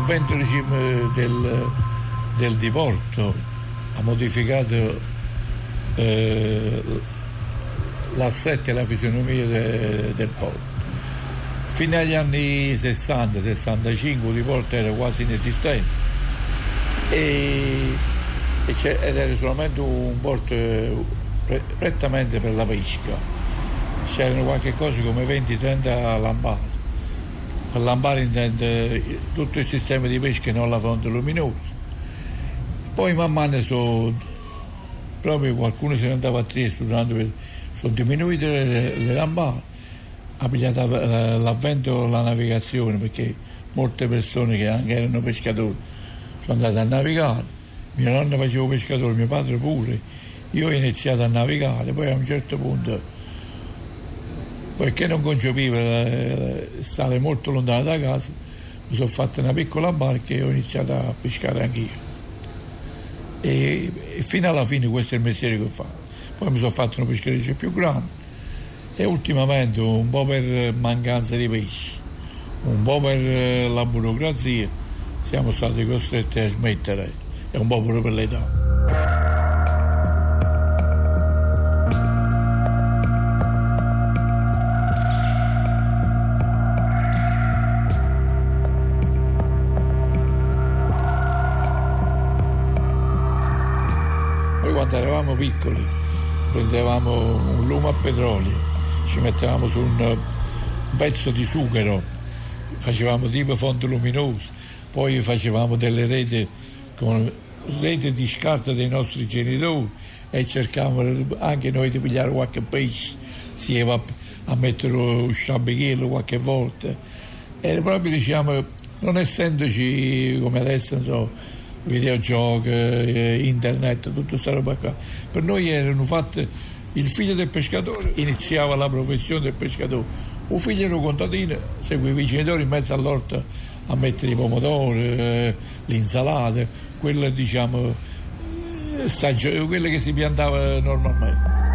L'avvento diciamo, del, del diporto ha modificato eh, l'assetto e la fisionomia de, del porto. Fino agli anni 60-65 il diporto era quasi inesistente e, e ed era solamente un porto pre, prettamente per la pesca. C'erano qualche cosa come 20-30 lampade per lampare intende tutto il sistema di pesca non la fonte luminosa. Poi man mano so, proprio qualcuno se ne andava a Trieste, sono diminuite le, le lampade, ha l'avvento della navigazione perché molte persone che anche erano pescatori sono andate a navigare, mio nonno faceva pescatore, mio padre pure, io ho iniziato a navigare, poi a un certo punto poiché non concepivo eh, stare molto lontano da casa, mi sono fatto una piccola barca e ho iniziato a pescare anch'io. E, e, fino alla fine questo è il mestiere che ho fatto. Poi mi sono fatto una peschereccia più grande e ultimamente un po' per mancanza di pesci, un po' per eh, la burocrazia, siamo stati costretti a smettere e un po' pure per l'età. Piccoli prendevamo un lume a petrolio, ci mettevamo su un pezzo di sughero, facevamo tipo fonte luminosa, poi facevamo delle reti con reti di scarta dei nostri genitori e cercavamo anche noi di pigliare qualche pesce, si va a mettere un sciabichello qualche volta. E proprio diciamo, non essendoci come adesso, so, videogiochi, eh, internet, tutta questa roba qua. Per noi erano fatte, il figlio del pescatore iniziava la professione del pescatore, un figlio era un contadino, seguiva i genitori in mezzo all'orto a mettere i pomodori, eh, le insalate, quelle diciamo, eh, stagio- quelle che si piantava normalmente.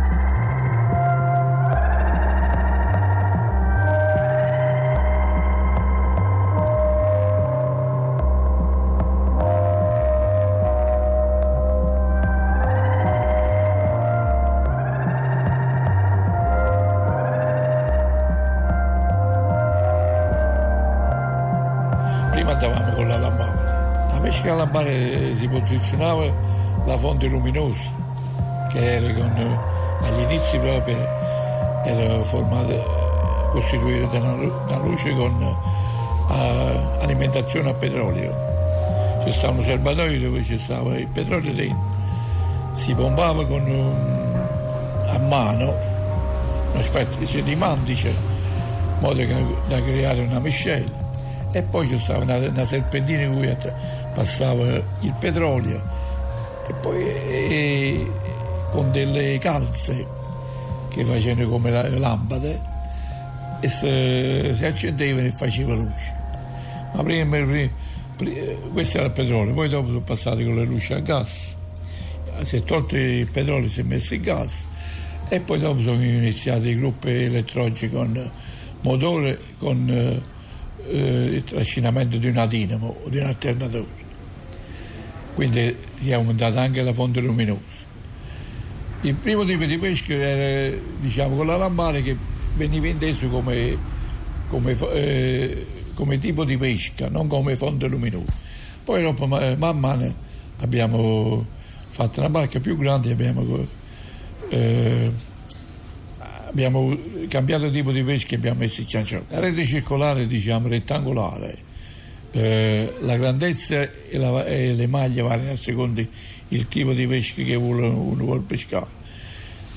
Posizionava la fonte luminosa, che era con, agli inizi proprio era formata, costituita da una, luce con uh, alimentazione a petrolio. C'è stava un serbatoio dove c'è il petrolio dentro, si pompava con un, a mano una specie di mandice, in modo da creare una miscela e poi c'è stava una, una serpentina in cui passava il petrolio e poi e, con delle calze che facevano come le lampade e se, si accendevano e faceva luce. Ma prima, prima, prima, questo era il petrolio, poi dopo sono passati con le luci a gas. Si è tolto il petrolio, si è messo il gas e poi dopo sono iniziati i gruppi elettronici con motore, con eh, il trascinamento di una dinamo o di un alternatore quindi si è aumentata anche la fonte luminosa. Il primo tipo di pesca era diciamo, con la lambare che veniva inteso come, come, eh, come tipo di pesca, non come fonte luminosa. Poi dopo man mano abbiamo fatto una barca più grande e abbiamo, eh, abbiamo cambiato tipo di pesca e abbiamo messo il ciancione. La rete circolare, diciamo, rettangolare, eh, la grandezza e, la, e, le maglie variano a seconda il tipo di pesca che vuole, uno vuole pescare.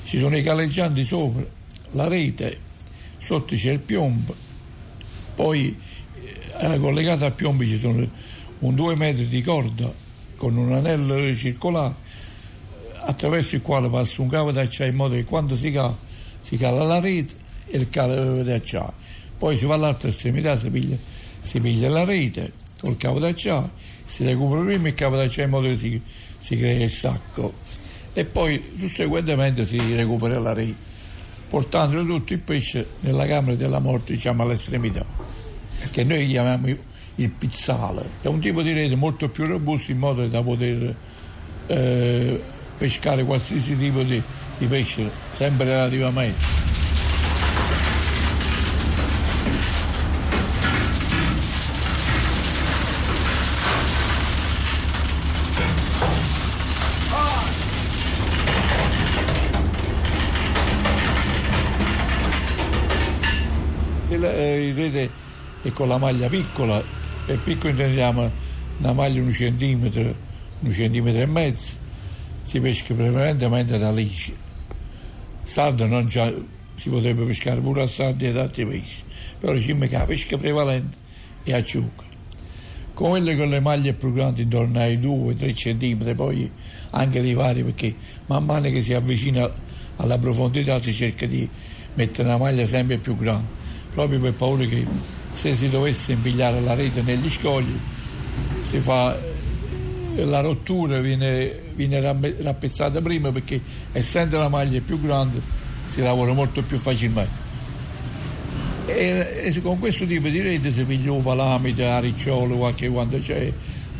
Ci sono i caleggianti sopra, la rete, sotto c'è il piombo, poi eh, collegato al piombo ci sono un due metri di corda con un anello circolare attraverso il quale passa un cavo d'acciaio in modo che quando si cala, si cala la rete e il cavo d'acciaio. Poi si va all'altra estremità, si piglia, si piglia la rete col cavo d'acciaio, si recupera prima il cavo d'acciaio in modo che si, si crea il sacco e poi susseguentemente si recupera la rete, portando tutto il pesce nella camera della morte, diciamo all'estremità, che noi chiamiamo il pizzale. È un tipo di rete molto più robusto in modo da poter eh, pescare qualsiasi tipo di, di pesce, sempre relativamente. il rete è con la maglia piccola, per piccolo intendiamo una maglia un centimetro, un centimetro e mezzo, si pesca prevalentemente da lisci. Sardo non c'ha, si potrebbe pescare pure a sardi ed altri pesci, però diciamo che la pesca prevalente è a ciuca. Con quelle con le maglie più grandi intorno ai 2-3 centimetri, poi anche di vari perché man mano che si avvicina alla profondità si cerca di mettere una maglia sempre più grande, proprio per paura che se si dovesse impigliare la rete negli scogli si fa la rottura viene, viene rappezzata prima perché essendo la maglia più grande si lavora molto più facilmente. E, e con questo tipo di rete si piglia un palamite, a ricciolo, qualche quando c'è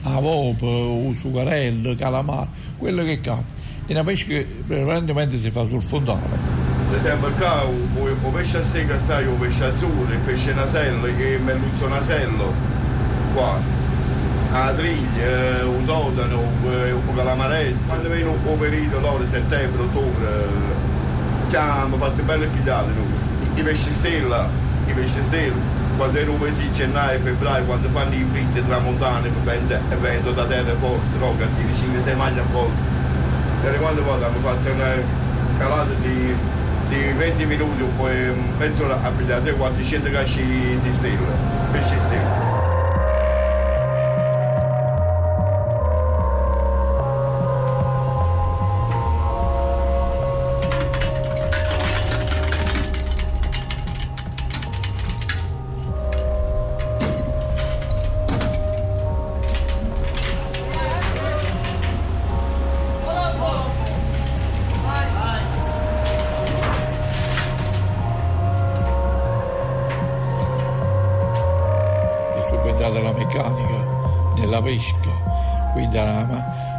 a vopo, un sucarello, calamaro, quello che capita. E una pesca prevalentemente si fa sul fondale. Esempio qua un pesce a sega sta un pesce azzurro, il pesce nasello, il melluzzo nasello, qua a triglia, un totano, un calamaretto. Quando viene un periodo, loro, settembre, ottobre, ci hanno fatto belle chitate noi. I pesci stella, i pesci stella. Quando mese di gennaio, febbraio, quando fanno i fritti tramontane e vento da terra forte, no, che ti 5-6 maglie a volte. E quando poi hanno fatto una calata di, di 20 minuti, poi mezz'ora a pigliare 400 casci di stella, pesci stella.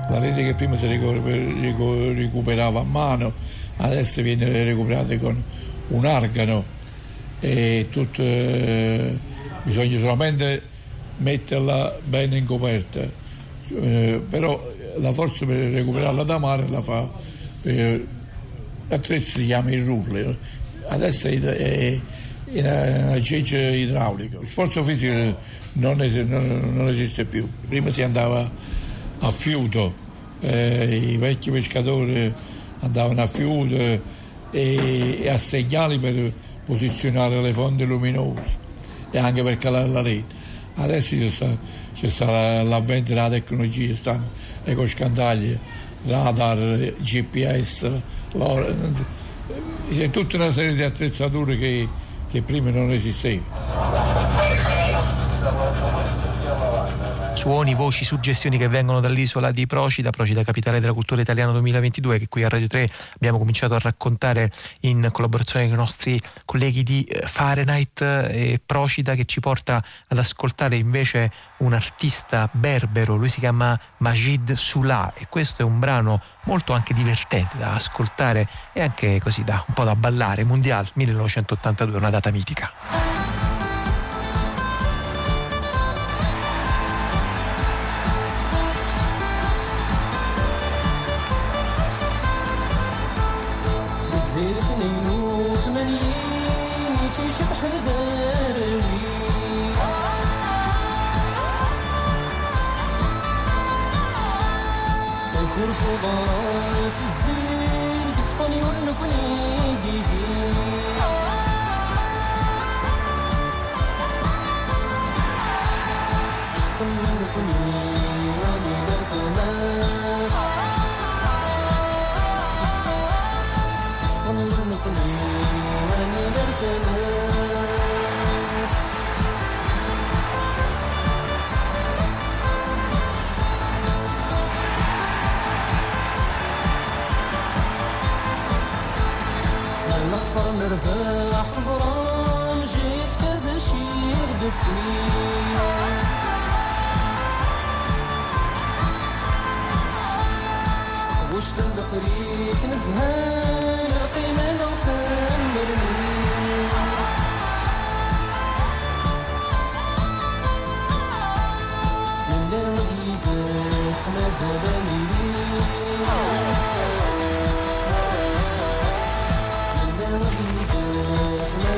La, rete che prima si recuperava a mano adesso viene recuperata con un argano e tutto, eh, bisogna solamente metterla bene in coperta, eh, però la forza per recuperarla da mare la fa, eh, attrezzo si chiama il rulle, adesso è, è in una cece idraulica. Lo sforzo fisico non, es- non, non, esiste più. Prima si andava a fiuto, eh, i vecchi pescatori andavano a fiuto e, e, a segnali per posizionare le fonti luminose e anche per calare la rete. Adesso c'è sta, c'è sta l'avvento della tecnologia, stanno le coscandaglie, radar, GPS, c'è tutta una serie di attrezzature che che prima non esisteva. Suoni, voci, suggestioni che vengono dall'isola di Procida, Procida capitale della cultura italiana 2022 che qui a Radio 3 abbiamo cominciato a raccontare in collaborazione con i nostri colleghi di eh, Fahrenheit e Procida che ci porta ad ascoltare invece un artista berbero, lui si chiama Majid Sula e questo è un brano molto anche divertente da ascoltare e anche così da un po' da ballare, Mondial 1982, una data mitica.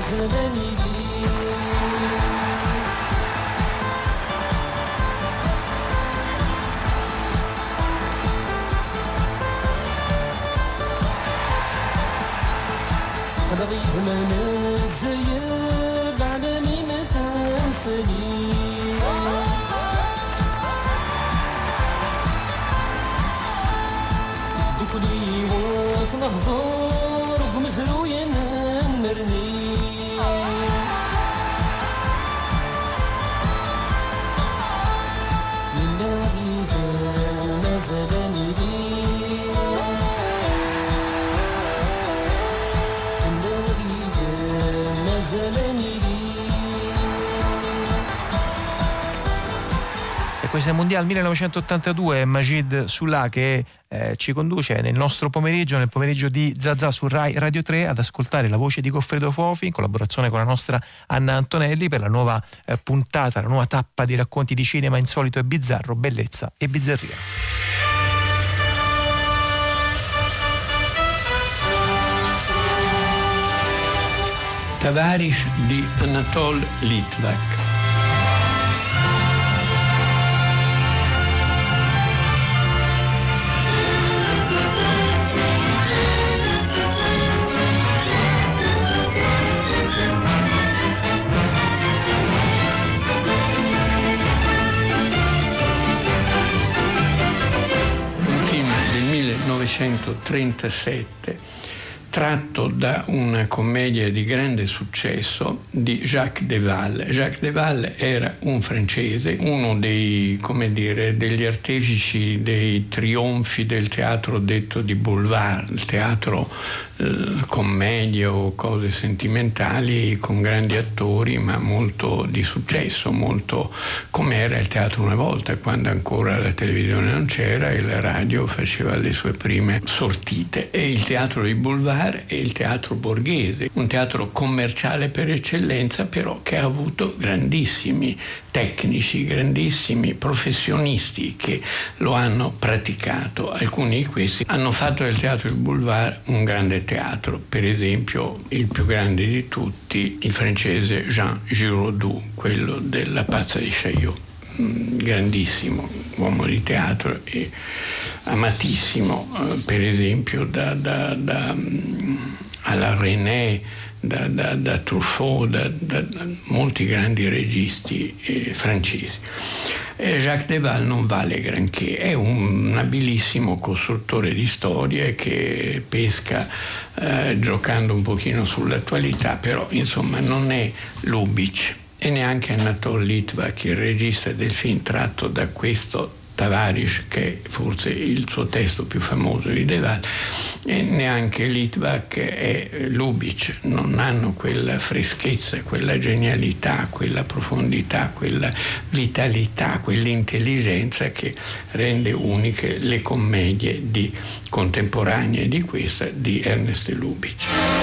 than you il Mondiale 1982, Majid Sula che eh, ci conduce nel nostro pomeriggio, nel pomeriggio di Zazà su Rai Radio 3 ad ascoltare la voce di Goffredo Fofi in collaborazione con la nostra Anna Antonelli per la nuova eh, puntata, la nuova tappa di racconti di cinema insolito e bizzarro, bellezza e bizzarria. Tavarish di Anatol Litvak. 1937 tratto da una commedia di grande successo di Jacques Deval. Jacques Deval era un francese, uno dei, dire, degli artefici dei trionfi del teatro detto di boulevard, il teatro eh, commedia o cose sentimentali con grandi attori ma molto di successo, molto come era il teatro una volta, quando ancora la televisione non c'era e la radio faceva le sue prime sortite. E il teatro di boulevard è il teatro borghese, un teatro commerciale per eccellenza, però che ha avuto grandissimi tecnici, grandissimi professionisti che lo hanno praticato. Alcuni di questi hanno fatto del teatro di boulevard un grande teatro, per esempio il più grande di tutti, il francese Jean Giraudoux, quello della pazza di Chaillot grandissimo uomo di teatro e amatissimo eh, per esempio da, da, da mm, alla René, da, da, da Truffaut, da, da, molti grandi registi eh, francesi. E Jacques Deval non vale granché, è un abilissimo costruttore di storie che pesca eh, giocando un pochino sull'attualità, però insomma non è Lubitsch e neanche Anatol Litvak, il regista del film tratto da questo Tavares, che è forse il suo testo più famoso di Deval, e neanche Litvak e Lubitsch non hanno quella freschezza, quella genialità, quella profondità, quella vitalità, quell'intelligenza che rende uniche le commedie di, contemporanee di questa di Ernest Lubitsch.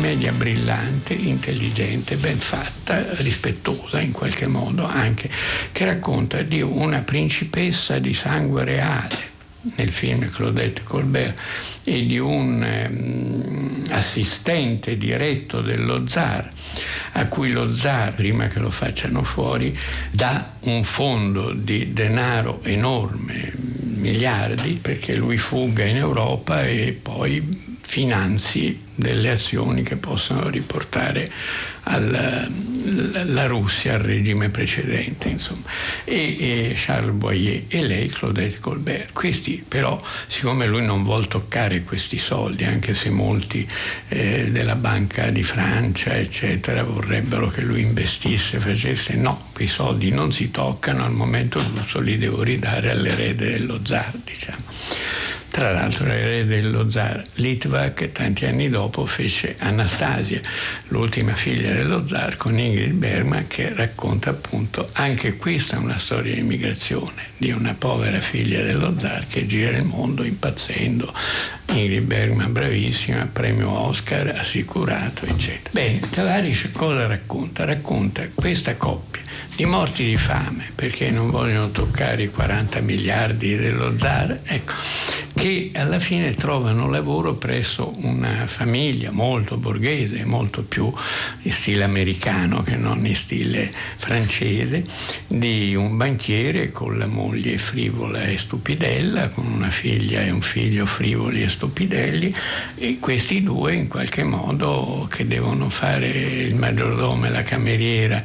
Commedia brillante, intelligente, ben fatta, rispettosa in qualche modo anche, che racconta di una principessa di sangue reale nel film Claudette Colbert e di un ehm, assistente diretto dello zar a cui lo zar, prima che lo facciano fuori, dà un fondo di denaro enorme, miliardi, perché lui fugga in Europa e poi finanzi delle azioni che possono riportare alla, la Russia al regime precedente, insomma. E, e, Charles Boyer e lei Claudette Colbert. Questi però, siccome lui non vuole toccare questi soldi, anche se molti eh, della Banca di Francia, eccetera, vorrebbero che lui investisse, facesse, no, quei soldi non si toccano, al momento giusto li devo ridare all'erede dello zar, diciamo. Tra l'altro l'erede dello zar Litvak tanti anni dopo fece Anastasia, l'ultima figlia dello zar, con Ingrid Bergman che racconta appunto anche questa una storia di immigrazione di una povera figlia dello zar che gira il mondo impazzendo. Ingrid Bergman bravissima, premio Oscar assicurato, eccetera. Bene, Tavares cosa racconta? Racconta questa coppia di morti di fame perché non vogliono toccare i 40 miliardi dello zar, ecco, che alla fine trovano lavoro presso una famiglia molto borghese, molto più in stile americano che non in stile francese, di un banchiere con la moglie frivola e stupidella, con una figlia e un figlio frivoli e stupidelli, e questi due in qualche modo che devono fare il maggiordomo e la cameriera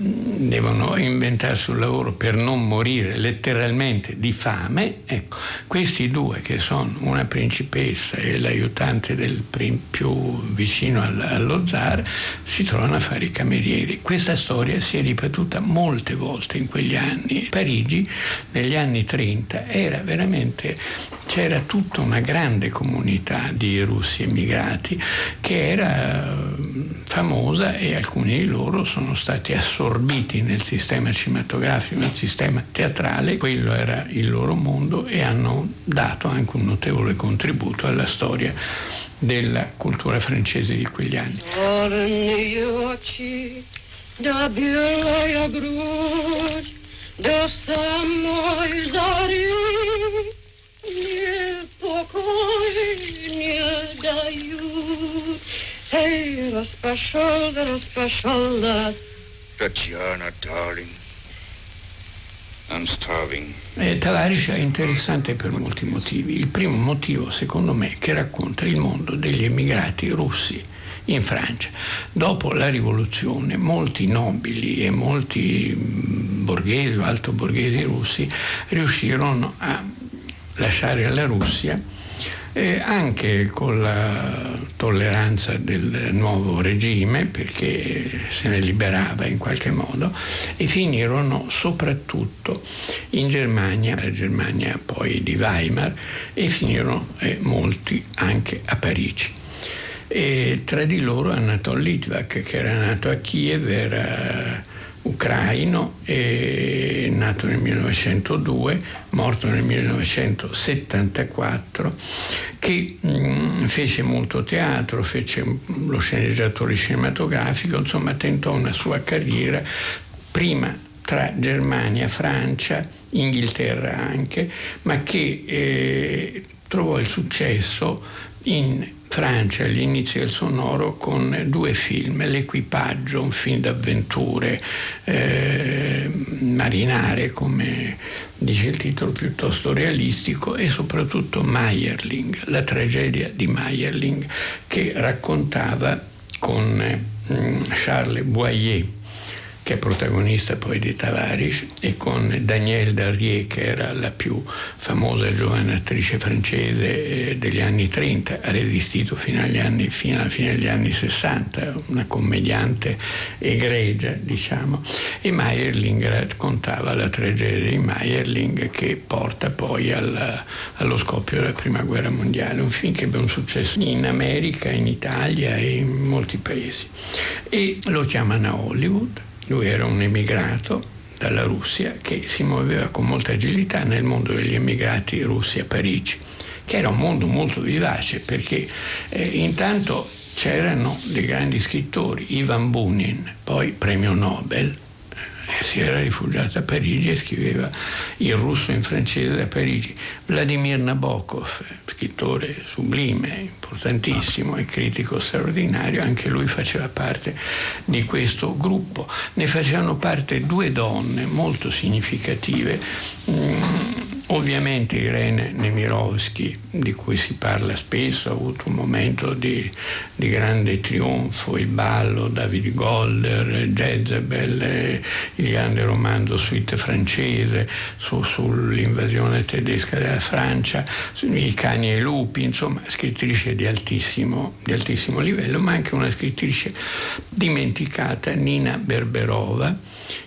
devono inventarsi un lavoro per non morire letteralmente di fame, ecco, questi due che sono una principessa e l'aiutante del più vicino all- allo zar si trovano a fare i camerieri. Questa storia si è ripetuta molte volte in quegli anni. Parigi negli anni 30 era veramente c'era tutta una grande comunità di russi emigrati che era famosa e alcuni di loro sono stati assorbiti nel sistema cinematografico, nel sistema teatrale, quello era il loro mondo e hanno dato anche un notevole contributo alla storia della cultura francese di quegli anni. Hey, the special, the... Tatiana, darling. I'm starving. Eh, Tavares è interessante per molti motivi. Il primo motivo, secondo me, che racconta il mondo degli emigrati russi in Francia. Dopo la rivoluzione molti nobili e molti borghesi o alto borghesi russi riuscirono a lasciare la Russia eh, anche con la tolleranza del nuovo regime, perché se ne liberava in qualche modo, e finirono soprattutto in Germania, la Germania poi di Weimar, e finirono eh, molti anche a Parigi. E tra di loro Anatol Litvak, che era nato a Kiev, era ucraino, nato nel 1902, morto nel 1974, che mh, fece molto teatro, fece lo sceneggiatore cinematografico, insomma tentò una sua carriera prima tra Germania, Francia, Inghilterra anche, ma che eh, trovò il successo in Francia all'inizio del sonoro con due film, L'Equipaggio, un film d'avventure eh, marinare come dice il titolo piuttosto realistico e soprattutto Meyerling, la tragedia di Meyerling che raccontava con eh, Charles Boyer che è protagonista poi di Tavares, e con Danielle Darrier, che era la più famosa giovane attrice francese eh, degli anni 30, ha resistito fino, anni, fino alla fine degli anni 60, una commediante egregia, diciamo, e Meyerling raccontava la tragedia di Meyerling che porta poi alla, allo scoppio della Prima Guerra Mondiale, un film che ebbe un successo in America, in Italia e in molti paesi. E lo chiamano a Hollywood lui era un emigrato dalla Russia che si muoveva con molta agilità nel mondo degli emigrati russi a Parigi, che era un mondo molto vivace perché eh, intanto c'erano dei grandi scrittori, Ivan Bunin, poi premio Nobel, si era rifugiato a Parigi e scriveva in russo e in francese da Parigi. Vladimir Nabokov, scrittore sublime, importantissimo e critico straordinario, anche lui faceva parte di questo gruppo. Ne facevano parte due donne molto significative. Ovviamente Irene Nemirovsky, di cui si parla spesso, ha avuto un momento di, di grande trionfo, il ballo, David Golder, Jezebel, il grande romanzo suite francese su, sull'invasione tedesca della Francia, i cani e i lupi, insomma scrittrice di altissimo, di altissimo livello, ma anche una scrittrice dimenticata, Nina Berberova,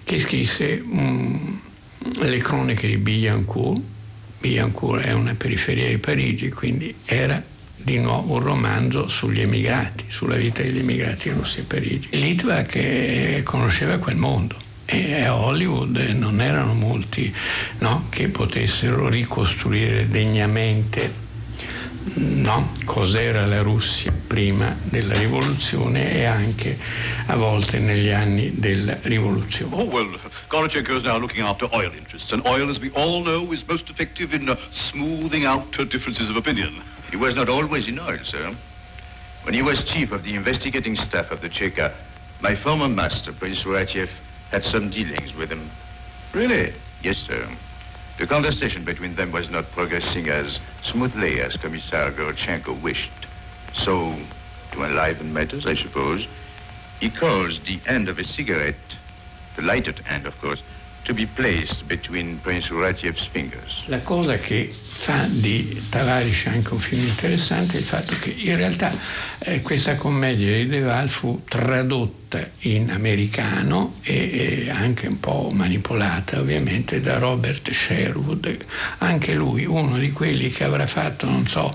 che scrisse... Um, le cronache di Billancourt. Billancourt è una periferia di Parigi, quindi era di nuovo un romanzo sugli emigrati, sulla vita degli emigrati russi a Parigi. Litva che conosceva quel mondo e a Hollywood non erano molti no, che potessero ricostruire degnamente no, cos'era la Russia prima della rivoluzione e anche a volte negli anni della rivoluzione. Oh, well, Gorochenko is now looking after oil interests, and oil, as we all know, is most effective in uh, smoothing out uh, differences of opinion. He was not always in oil, sir. When he was chief of the investigating staff of the Cheka, my former master, Prince Suratiev, had some dealings with him. Really? Yes, sir. The conversation between them was not progressing as smoothly as Commissar Gorochenko wished. So, to enliven matters, I suppose, he caused the end of a cigarette, the lighted end, of course, to be placed between Prince Uratiev's fingers. La cosa che fa di Tavares anche un film interessante è il fatto che in realtà eh, questa commedia di Deval fu tradotta in americano e, e, anche un po' manipolata ovviamente da Robert Sherwood, anche lui uno di quelli che avrà fatto, non so,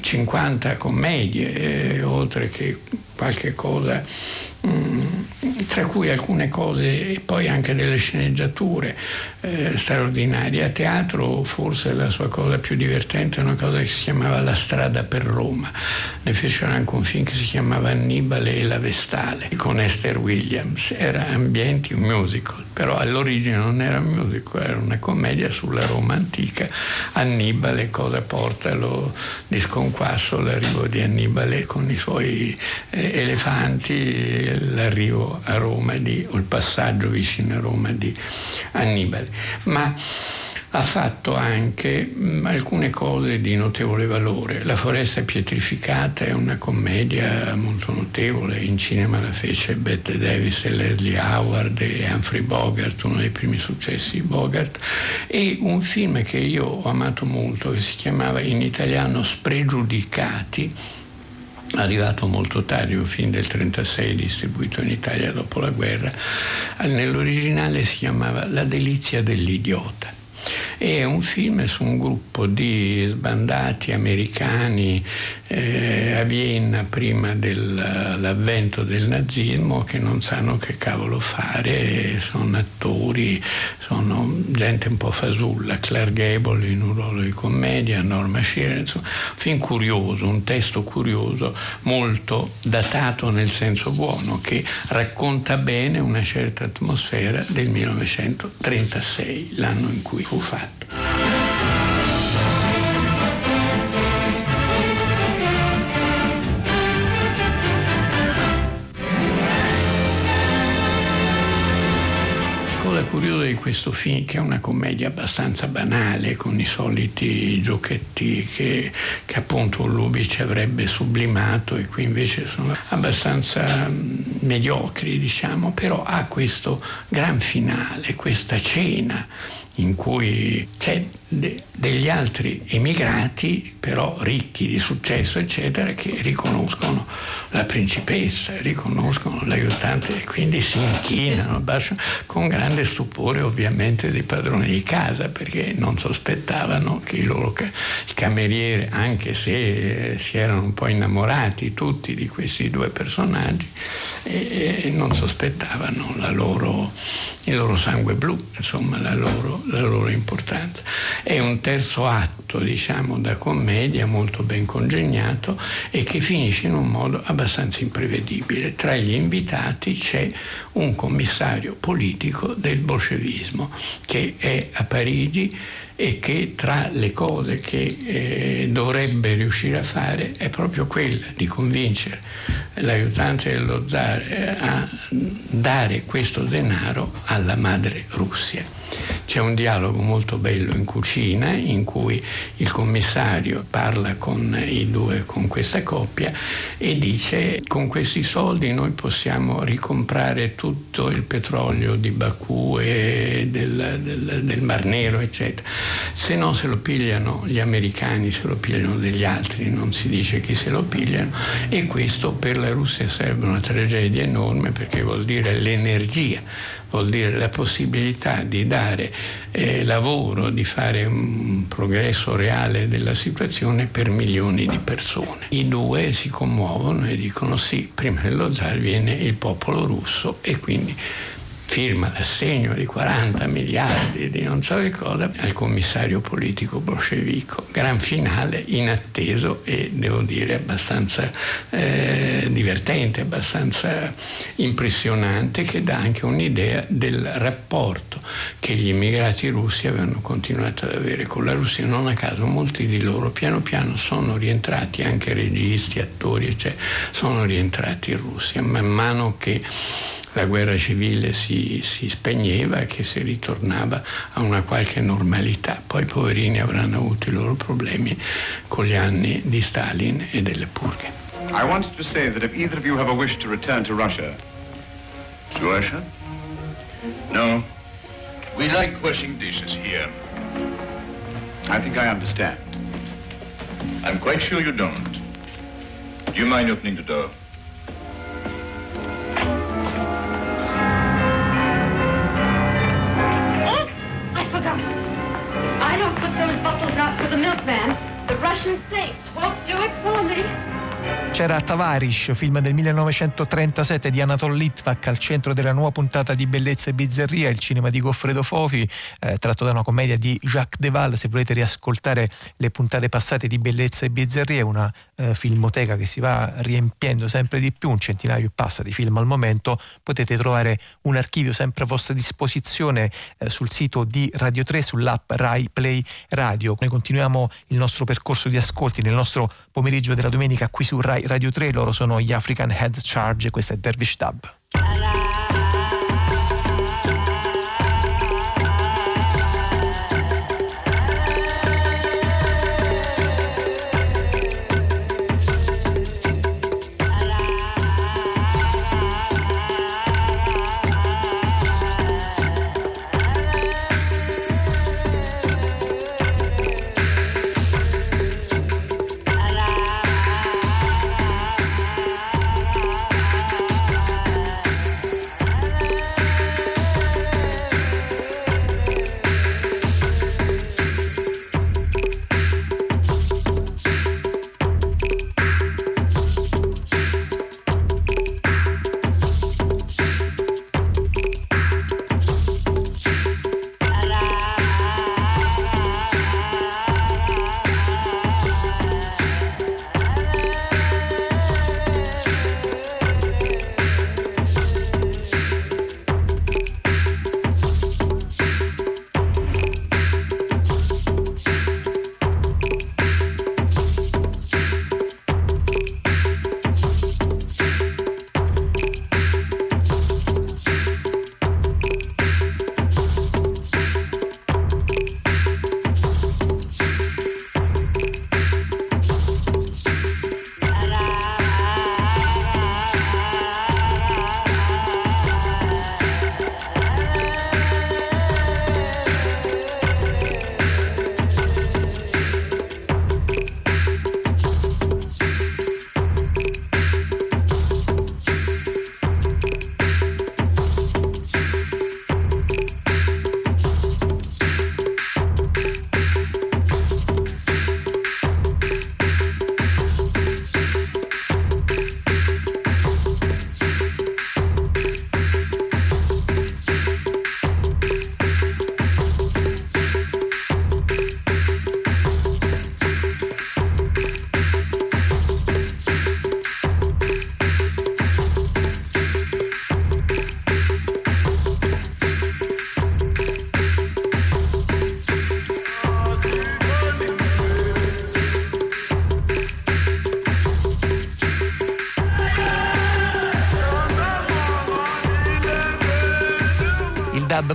50 commedie, eh, oltre che qualche cosa, tra cui alcune cose e poi anche delle sceneggiature eh, straordinarie. A teatro forse la sua cosa più divertente è una cosa che si chiamava La strada per Roma. Ne fecero anche un film che si chiamava Annibale e la Vestale con Esther Williams. Era ambienti un musical, però all'origine non era un musical, era una commedia sulla Roma antica. Annibale cosa porta lo di sconquasso l'arrivo di Annibale con i suoi eh, elefanti, l'arrivo a Roma di, o il passaggio vicino a Roma di Annibale. Ma ha fatto anche mh, alcune cose di notevole valore. La foresta pietrificata è una commedia molto notevole, in cinema la fece Bette Davis e Leslie Howard e Humphrey Bogart, uno dei primi successi di Bogart, e un film che io ho amato molto che si chiamava in italiano Spregiudicati, arrivato molto tardi, un film del 1936 distribuito in Italia dopo la guerra, nell'originale si chiamava La delizia dell'idiota. È un film su un gruppo di sbandati americani eh, a Vienna prima dell'avvento del nazismo che non sanno che cavolo fare, sono attori, sono gente un po' fasulla, Clark Gable in un ruolo di commedia, Norma Shearer, insomma, un film curioso, un testo curioso, molto datato nel senso buono, che racconta bene una certa atmosfera del 1936, l'anno in cui fu fatto. Cosa curiosa di questo film, che è una commedia abbastanza banale, con i soliti giochetti che, che appunto Lubitsch avrebbe sublimato e qui invece sono abbastanza mm, mediocri, diciamo, però ha questo gran finale, questa cena in cui c'è de- degli altri emigrati, però ricchi di successo, eccetera, che riconoscono la principessa, riconoscono l'aiutante e quindi si inchinano con grande stupore ovviamente dei padroni di casa perché non sospettavano che i loro il cameriere, anche se eh, si erano un po' innamorati tutti di questi due personaggi, e, e non sospettavano loro, il loro sangue blu, insomma la loro, la loro importanza. È un terzo atto, diciamo, da commedia molto ben congegnato e che finisce in un modo abbastanza imprevedibile. Tra gli invitati c'è un commissario politico del bolscevismo che è a Parigi e che tra le cose che eh, dovrebbe riuscire a fare è proprio quella di convincere l'aiutante dello zar eh, a dare questo denaro alla madre Russia. C'è un dialogo molto bello in cucina in cui il commissario parla con i due, con questa coppia e dice con questi soldi noi possiamo ricomprare tutto il petrolio di Baku e del, del, del Mar Nero, eccetera. Se no se lo pigliano gli americani, se lo pigliano degli altri, non si dice chi se lo pigliano e questo per la Russia sarebbe una tragedia enorme perché vuol dire l'energia vuol dire la possibilità di dare eh, lavoro, di fare un progresso reale della situazione per milioni di persone. I due si commuovono e dicono sì, prima dello zar viene il popolo russo e quindi firma l'assegno di 40 miliardi di non so che cosa al commissario politico bolscevico. Gran finale inatteso e devo dire abbastanza eh, divertente, abbastanza impressionante che dà anche un'idea del rapporto che gli immigrati russi avevano continuato ad avere con la Russia. Non a caso molti di loro piano piano sono rientrati, anche registi, attori, eccetera, sono rientrati in Russia man mano che la guerra civile si, si spegneva e che si ritornava a una qualche normalità. Poi i poverini avranno avuto i loro problemi con gli anni di Stalin e delle purghe. I wanted to say that if either of you have a wish to return to Russia. To Russia? No. We like washing dishes here. I think I understand. I'm quite sure you don't. Do you mind opening the door? The milkman. The Russian saints won't do it for me. C'era Tavarish, film del 1937 di Anatol Litvak al centro della nuova puntata di Bellezza e Bizzarria, il cinema di Goffredo Fofi, eh, tratto da una commedia di Jacques Deval. Se volete riascoltare le puntate passate di Bellezza e Bizzarria, una eh, filmoteca che si va riempiendo sempre di più, un centinaio passa di film al momento. Potete trovare un archivio sempre a vostra disposizione eh, sul sito di Radio 3, sull'app Rai Play Radio. Noi continuiamo il nostro percorso di ascolti nel nostro pomeriggio della domenica qui su Rai Radio 3, loro sono gli African Head Charge e questo è Dervish Dub.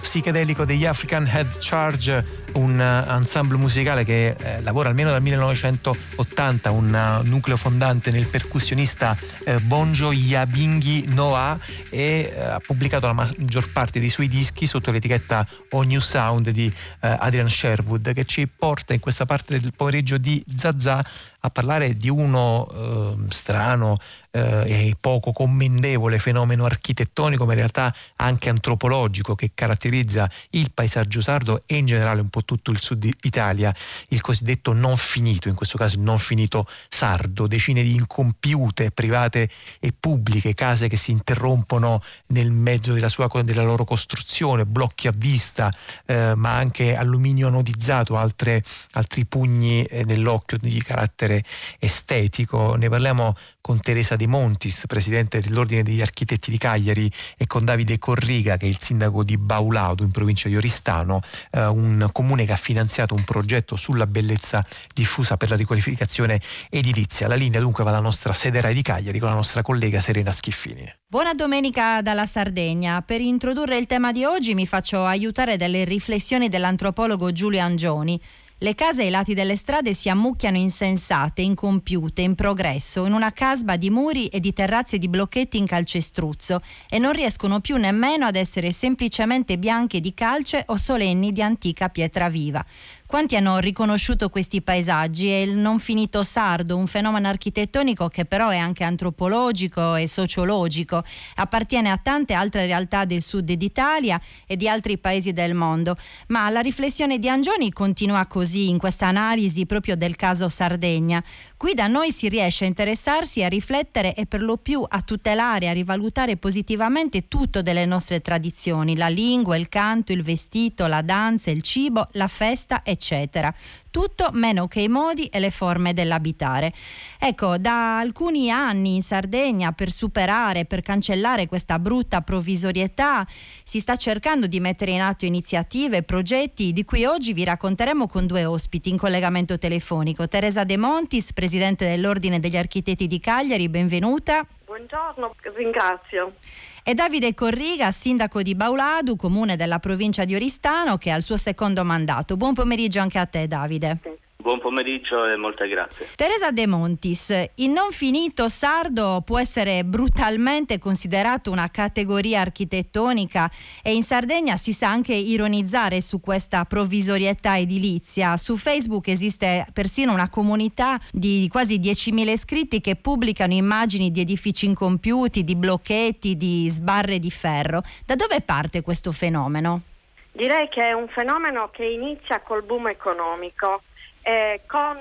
Psichedelico degli African Head Charge, un uh, ensemble musicale che eh, lavora almeno dal 1980, un uh, nucleo fondante nel percussionista eh, Bonjo Yabingi Noah e eh, ha pubblicato la maggior parte dei suoi dischi sotto l'etichetta O New Sound di eh, Adrian Sherwood che ci porta in questa parte del pomeriggio di Zazà a parlare di uno eh, strano eh, e poco commendevole fenomeno architettonico, ma in realtà anche antropologico che caratterizza il paesaggio sardo e in generale un po' tutto il sud Italia, il cosiddetto non finito, in questo caso il non finito sardo, decine di incompiute private e pubbliche, case che si interrompono nel mezzo della, sua, della loro costruzione, blocchi a vista, eh, ma anche alluminio anodizzato, altre, altri pugni eh, nell'occhio di carattere estetico. Ne parliamo con Teresa De Montis, presidente dell'Ordine degli Architetti di Cagliari, e con Davide Corriga, che è il sindaco di Baulado, in provincia di Oristano, eh, un comune che ha finanziato un progetto sulla bellezza diffusa per la riqualificazione edilizia. La linea dunque va alla nostra sede RAI di Cagliari con la nostra collega Serena Schiffini. Buona domenica dalla Sardegna. Per introdurre il tema di oggi mi faccio aiutare dalle riflessioni dell'antropologo Giulio Angioni. Le case ai lati delle strade si ammucchiano insensate, incompiute, in progresso, in una casba di muri e di terrazze di blocchetti in calcestruzzo e non riescono più nemmeno ad essere semplicemente bianche di calce o solenni di antica pietra viva. Quanti hanno riconosciuto questi paesaggi? È il non finito sardo, un fenomeno architettonico che però è anche antropologico e sociologico, appartiene a tante altre realtà del sud d'Italia e di altri paesi del mondo. Ma la riflessione di Angioni continua così in questa analisi proprio del caso Sardegna. Qui da noi si riesce a interessarsi, a riflettere e per lo più a tutelare, a rivalutare positivamente tutto delle nostre tradizioni, la lingua, il canto, il vestito, la danza, il cibo, la festa, eccetera eccetera. Tutto meno che i modi e le forme dell'abitare. Ecco, da alcuni anni in Sardegna per superare, per cancellare questa brutta provvisorietà, si sta cercando di mettere in atto iniziative e progetti di cui oggi vi racconteremo con due ospiti in collegamento telefonico. Teresa De Montis, presidente dell'Ordine degli Architetti di Cagliari, benvenuta. Buongiorno, ringrazio e Davide Corriga, sindaco di Bauladu, comune della provincia di Oristano, che ha il suo secondo mandato. Buon pomeriggio anche a te, Davide. Buon pomeriggio e molte grazie. Teresa De Montis, il non finito sardo può essere brutalmente considerato una categoria architettonica e in Sardegna si sa anche ironizzare su questa provvisorietà edilizia. Su Facebook esiste persino una comunità di quasi 10.000 iscritti che pubblicano immagini di edifici incompiuti, di blocchetti, di sbarre di ferro. Da dove parte questo fenomeno? Direi che è un fenomeno che inizia col boom economico eh, con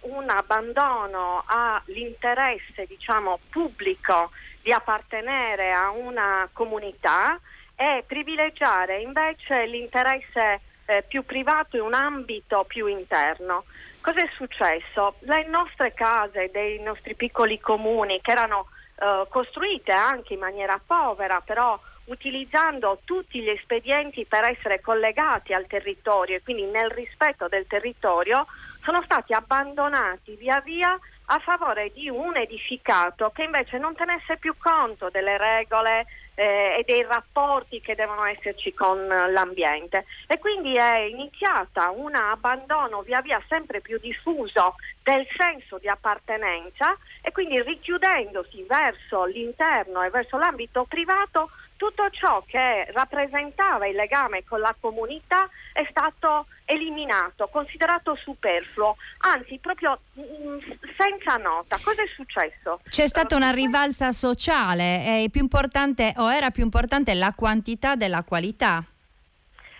un abbandono all'interesse diciamo, pubblico di appartenere a una comunità e privilegiare invece l'interesse eh, più privato in un ambito più interno. Cosa è successo? Le nostre case dei nostri piccoli comuni che erano eh, costruite anche in maniera povera, però utilizzando tutti gli espedienti per essere collegati al territorio e quindi nel rispetto del territorio, sono stati abbandonati via via a favore di un edificato che invece non tenesse più conto delle regole eh, e dei rapporti che devono esserci con l'ambiente. E quindi è iniziata un abbandono via via sempre più diffuso del senso di appartenenza e quindi richiudendosi verso l'interno e verso l'ambito privato tutto ciò che rappresentava il legame con la comunità è stato eliminato, considerato superfluo, anzi proprio mm, senza nota. Cosa è successo? C'è stata una rivalsa sociale, è più importante o era più importante la quantità della qualità?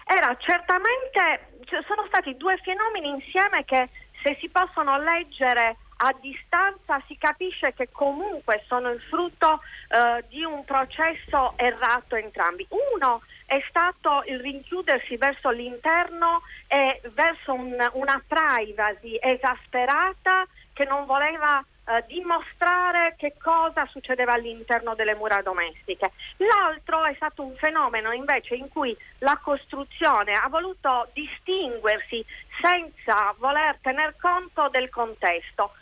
Era certamente, sono stati due fenomeni insieme che se si possono leggere a distanza si capisce che comunque sono il frutto eh, di un processo errato entrambi. Uno è stato il rinchiudersi verso l'interno e verso un, una privacy esasperata che non voleva eh, dimostrare che cosa succedeva all'interno delle mura domestiche. L'altro è stato un fenomeno invece in cui la costruzione ha voluto distinguersi senza voler tener conto del contesto.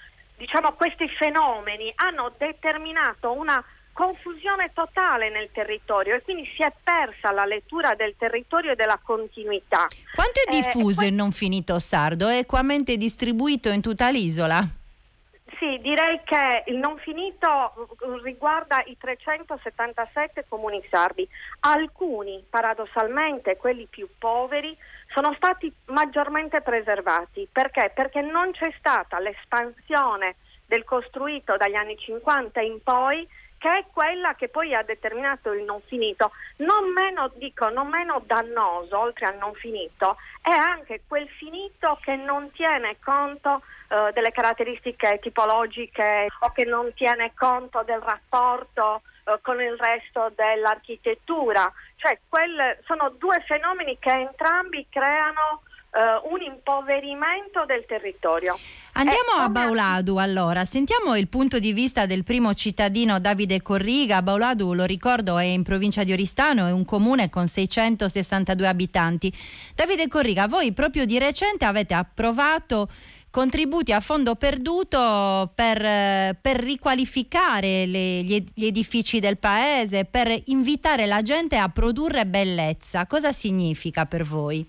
Diciamo questi fenomeni hanno determinato una confusione totale nel territorio e quindi si è persa la lettura del territorio e della continuità. Quanto è Eh, diffuso il non finito sardo? È equamente distribuito in tutta l'isola? Sì, direi che il non finito eh, riguarda i 377 comuni sardi. Alcuni, paradossalmente, quelli più poveri, sono stati maggiormente preservati. Perché? Perché non c'è stata l'espansione del costruito dagli anni 50 in poi che è quella che poi ha determinato il non finito. Non meno, dico, non meno dannoso, oltre al non finito, è anche quel finito che non tiene conto eh, delle caratteristiche tipologiche o che non tiene conto del rapporto eh, con il resto dell'architettura. Cioè, quel- sono due fenomeni che entrambi creano eh, un impoverimento del territorio. Andiamo Eh, a Bauladu allora, sentiamo il punto di vista del primo cittadino Davide Corriga. Bauladu, lo ricordo, è in provincia di Oristano, è un comune con 662 abitanti. Davide Corriga, voi proprio di recente avete approvato contributi a fondo perduto per, eh, per riqualificare le- gli edifici del paese, per invitare la gente a produrre bellezza. Cosa significa per voi?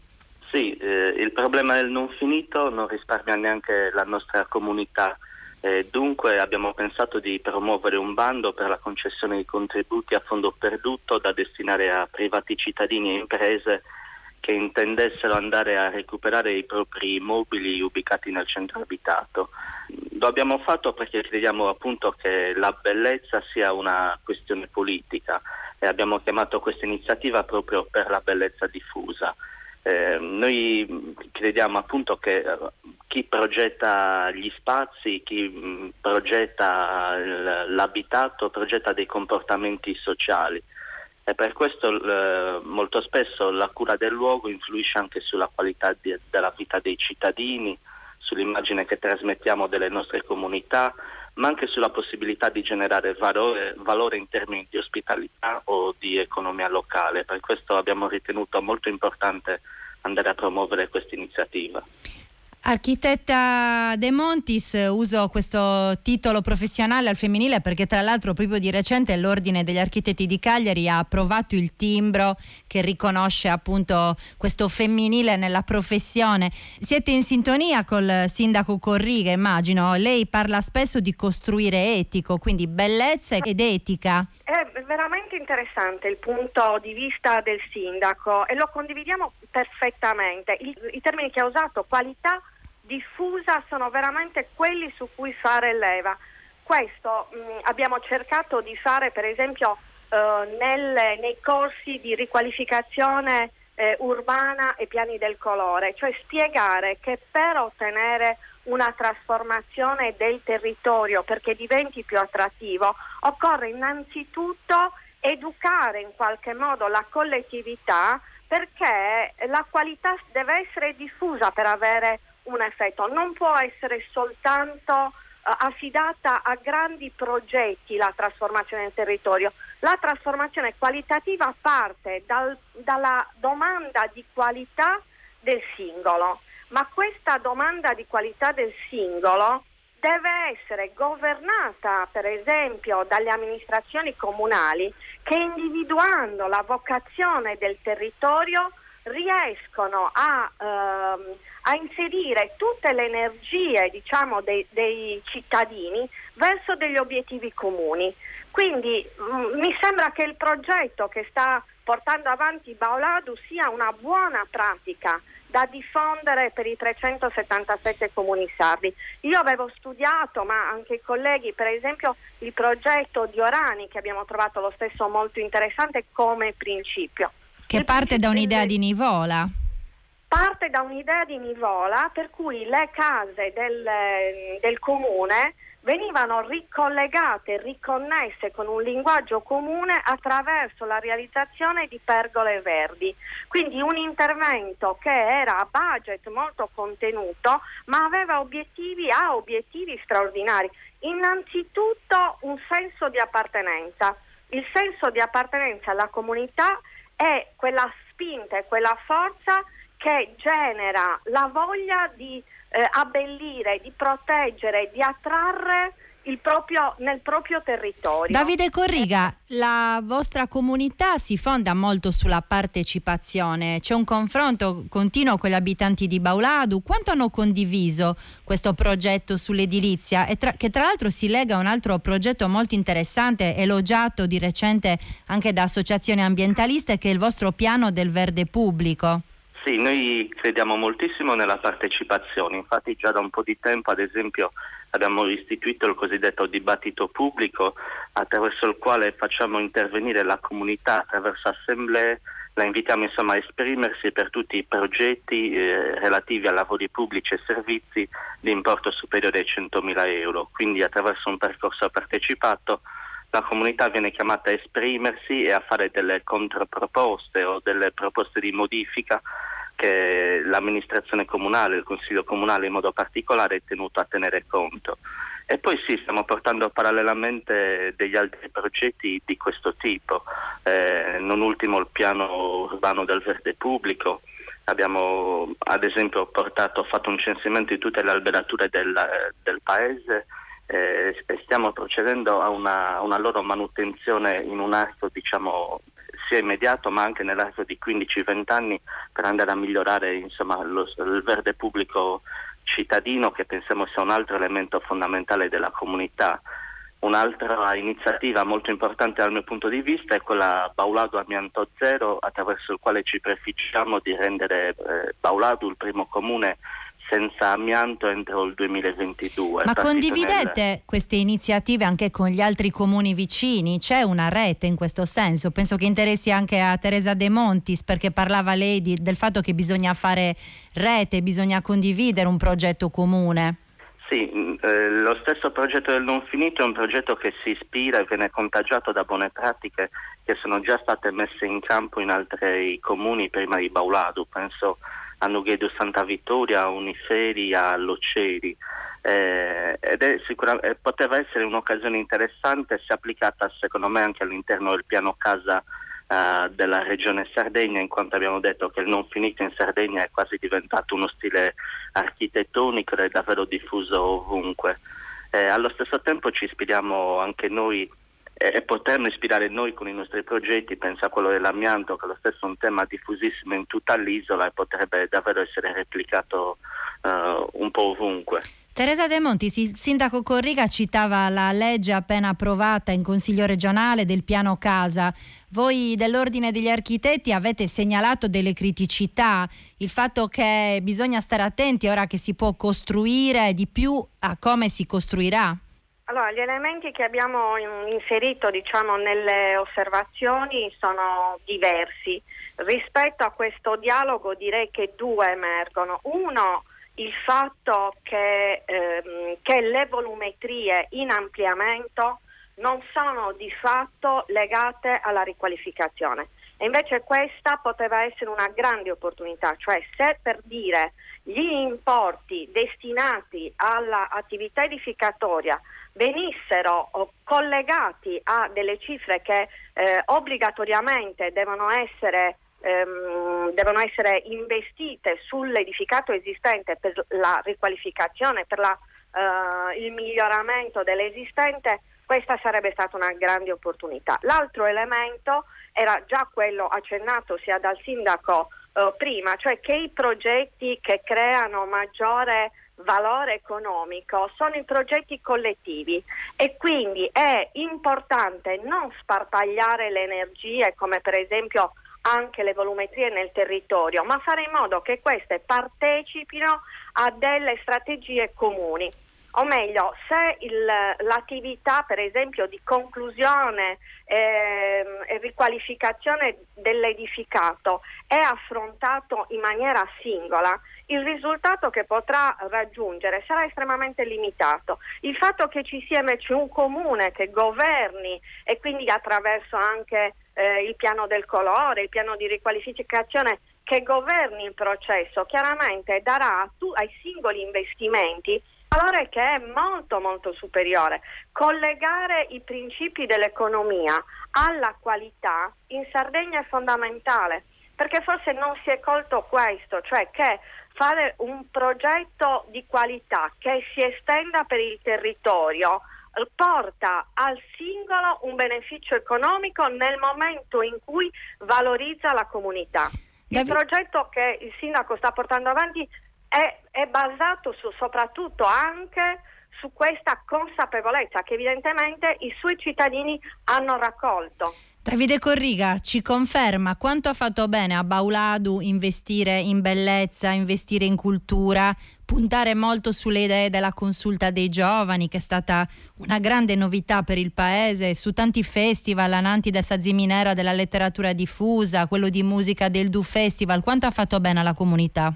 Sì, eh, il problema del non finito non risparmia neanche la nostra comunità. Eh, dunque abbiamo pensato di promuovere un bando per la concessione di contributi a fondo perduto da destinare a privati cittadini e imprese che intendessero andare a recuperare i propri immobili ubicati nel centro abitato. Lo abbiamo fatto perché crediamo appunto che la bellezza sia una questione politica e abbiamo chiamato questa iniziativa proprio per la bellezza diffusa. Eh, noi crediamo appunto che eh, chi progetta gli spazi, chi mh, progetta l'abitato, progetta dei comportamenti sociali. E per questo eh, molto spesso la cura del luogo influisce anche sulla qualità di- della vita dei cittadini, sull'immagine che trasmettiamo delle nostre comunità, ma anche sulla possibilità di generare valore, valore in termini di ospitalità o di economia locale. Per questo abbiamo ritenuto molto importante andare a promuovere questa iniziativa. Architetta De Montis, uso questo titolo professionale al femminile perché tra l'altro proprio di recente l'Ordine degli Architetti di Cagliari ha approvato il timbro che riconosce appunto questo femminile nella professione. Siete in sintonia col sindaco Corriga, immagino. Lei parla spesso di costruire etico, quindi bellezza ed etica. È veramente interessante il punto di vista del sindaco e lo condividiamo perfettamente. I, i termini che ha usato, qualità diffusa, sono veramente quelli su cui fare leva. Questo mh, abbiamo cercato di fare per esempio eh, nelle- nei corsi di riqualificazione eh, urbana e piani del colore, cioè spiegare che per ottenere una trasformazione del territorio perché diventi più attrattivo, occorre innanzitutto educare in qualche modo la collettività perché la qualità deve essere diffusa per avere un effetto, non può essere soltanto eh, affidata a grandi progetti la trasformazione del territorio. La trasformazione qualitativa parte dal- dalla domanda di qualità del singolo, ma questa domanda di qualità del singolo deve essere governata per esempio dalle amministrazioni comunali che individuando la vocazione del territorio riescono a, ehm, a inserire tutte le energie diciamo, dei, dei cittadini verso degli obiettivi comuni. Quindi mh, mi sembra che il progetto che sta portando avanti Baoladu sia una buona pratica da diffondere per i 377 comuni sardi. Io avevo studiato, ma anche i colleghi, per esempio il progetto di Orani che abbiamo trovato lo stesso molto interessante come principio. Che parte da un'idea di Nivola. parte da un'idea di Nivola per cui le case del, del comune venivano ricollegate, riconnesse con un linguaggio comune attraverso la realizzazione di pergole verdi. Quindi un intervento che era a budget molto contenuto, ma aveva obiettivi, ha obiettivi straordinari. Innanzitutto un senso di appartenenza. Il senso di appartenenza alla comunità è quella spinta e quella forza che genera la voglia di eh, abbellire, di proteggere, di attrarre proprio, nel proprio territorio. Davide Corriga, la vostra comunità si fonda molto sulla partecipazione, c'è un confronto continuo con gli abitanti di Bauladu, quanto hanno condiviso questo progetto sull'edilizia tra, che tra l'altro si lega a un altro progetto molto interessante, elogiato di recente anche da associazioni ambientaliste, che è il vostro piano del verde pubblico. Sì, noi crediamo moltissimo nella partecipazione, infatti già da un po' di tempo ad esempio abbiamo istituito il cosiddetto dibattito pubblico attraverso il quale facciamo intervenire la comunità attraverso assemblee, la invitiamo insomma a esprimersi per tutti i progetti eh, relativi a lavori pubblici e servizi di importo superiore ai 100.000 euro, quindi attraverso un percorso partecipato la comunità viene chiamata a esprimersi e a fare delle controproposte o delle proposte di modifica che l'amministrazione comunale, il consiglio comunale in modo particolare è tenuto a tenere conto. E poi sì, stiamo portando parallelamente degli altri progetti di questo tipo, eh, non ultimo il piano urbano del verde pubblico. Abbiamo ad esempio portato, fatto un censimento di tutte le alberature del, del paese eh, e stiamo procedendo a una, una, loro manutenzione in un arco diciamo, sia immediato ma anche nell'arco di 15-20 anni per andare a migliorare insomma, lo, il verde pubblico cittadino che pensiamo sia un altro elemento fondamentale della comunità. Un'altra iniziativa molto importante dal mio punto di vista è quella Baulado Amianto Zero, attraverso il quale ci prefiggiamo di rendere eh, Baulado il primo comune senza amianto entro il 2022. Ma condividete nel... queste iniziative anche con gli altri comuni vicini? C'è una rete in questo senso? Penso che interessi anche a Teresa De Montis perché parlava lei di, del fatto che bisogna fare rete, bisogna condividere un progetto comune. Sì, eh, lo stesso progetto del non finito è un progetto che si ispira e viene contagiato da buone pratiche che sono già state messe in campo in altri comuni prima di Bauladu, penso a Nughedo Santa Vittoria, a Uniseri, a Loceri. Eh, ed è sicuramente, poteva essere un'occasione interessante se applicata secondo me anche all'interno del piano casa eh, della regione Sardegna, in quanto abbiamo detto che il non finito in Sardegna è quasi diventato uno stile architettonico ed è davvero diffuso ovunque. Eh, allo stesso tempo ci ispiriamo anche noi e poterlo ispirare noi con i nostri progetti, pensa a quello dell'amianto, che è lo stesso un tema diffusissimo in tutta l'isola e potrebbe davvero essere replicato uh, un po' ovunque. Teresa De Monti, il sindaco Corriga citava la legge appena approvata in Consiglio regionale del piano casa. Voi dell'Ordine degli Architetti avete segnalato delle criticità, il fatto che bisogna stare attenti ora che si può costruire di più a come si costruirà. Allora, gli elementi che abbiamo inserito diciamo, nelle osservazioni sono diversi. Rispetto a questo dialogo direi che due emergono. Uno, il fatto che, ehm, che le volumetrie in ampliamento non sono di fatto legate alla riqualificazione. E invece questa poteva essere una grande opportunità, cioè se per dire gli importi destinati all'attività edificatoria venissero collegati a delle cifre che eh, obbligatoriamente devono essere, ehm, devono essere investite sull'edificato esistente per la riqualificazione, per la, eh, il miglioramento dell'esistente, questa sarebbe stata una grande opportunità. L'altro elemento era già quello accennato sia dal sindaco eh, prima, cioè che i progetti che creano maggiore valore economico sono i progetti collettivi e quindi è importante non sparpagliare le energie come per esempio anche le volumetrie nel territorio, ma fare in modo che queste partecipino a delle strategie comuni. O meglio, se il, l'attività per esempio di conclusione eh, e riqualificazione dell'edificato è affrontato in maniera singola, il risultato che potrà raggiungere sarà estremamente limitato. Il fatto che ci sia invece un comune che governi e quindi attraverso anche eh, il piano del colore, il piano di riqualificazione che governi il processo, chiaramente darà tu, ai singoli investimenti valore che è molto molto superiore. Collegare i principi dell'economia alla qualità in Sardegna è fondamentale perché forse non si è colto questo, cioè che fare un progetto di qualità che si estenda per il territorio porta al singolo un beneficio economico nel momento in cui valorizza la comunità. Il progetto che il sindaco sta portando avanti è, è basato su, soprattutto anche su questa consapevolezza che evidentemente i suoi cittadini hanno raccolto. Davide Corriga ci conferma quanto ha fatto bene a Bauladu investire in bellezza, investire in cultura, puntare molto sulle idee della consulta dei giovani, che è stata una grande novità per il paese, su tanti festival, Anantide Saziminera della letteratura diffusa, quello di musica del Du Festival, quanto ha fatto bene alla comunità?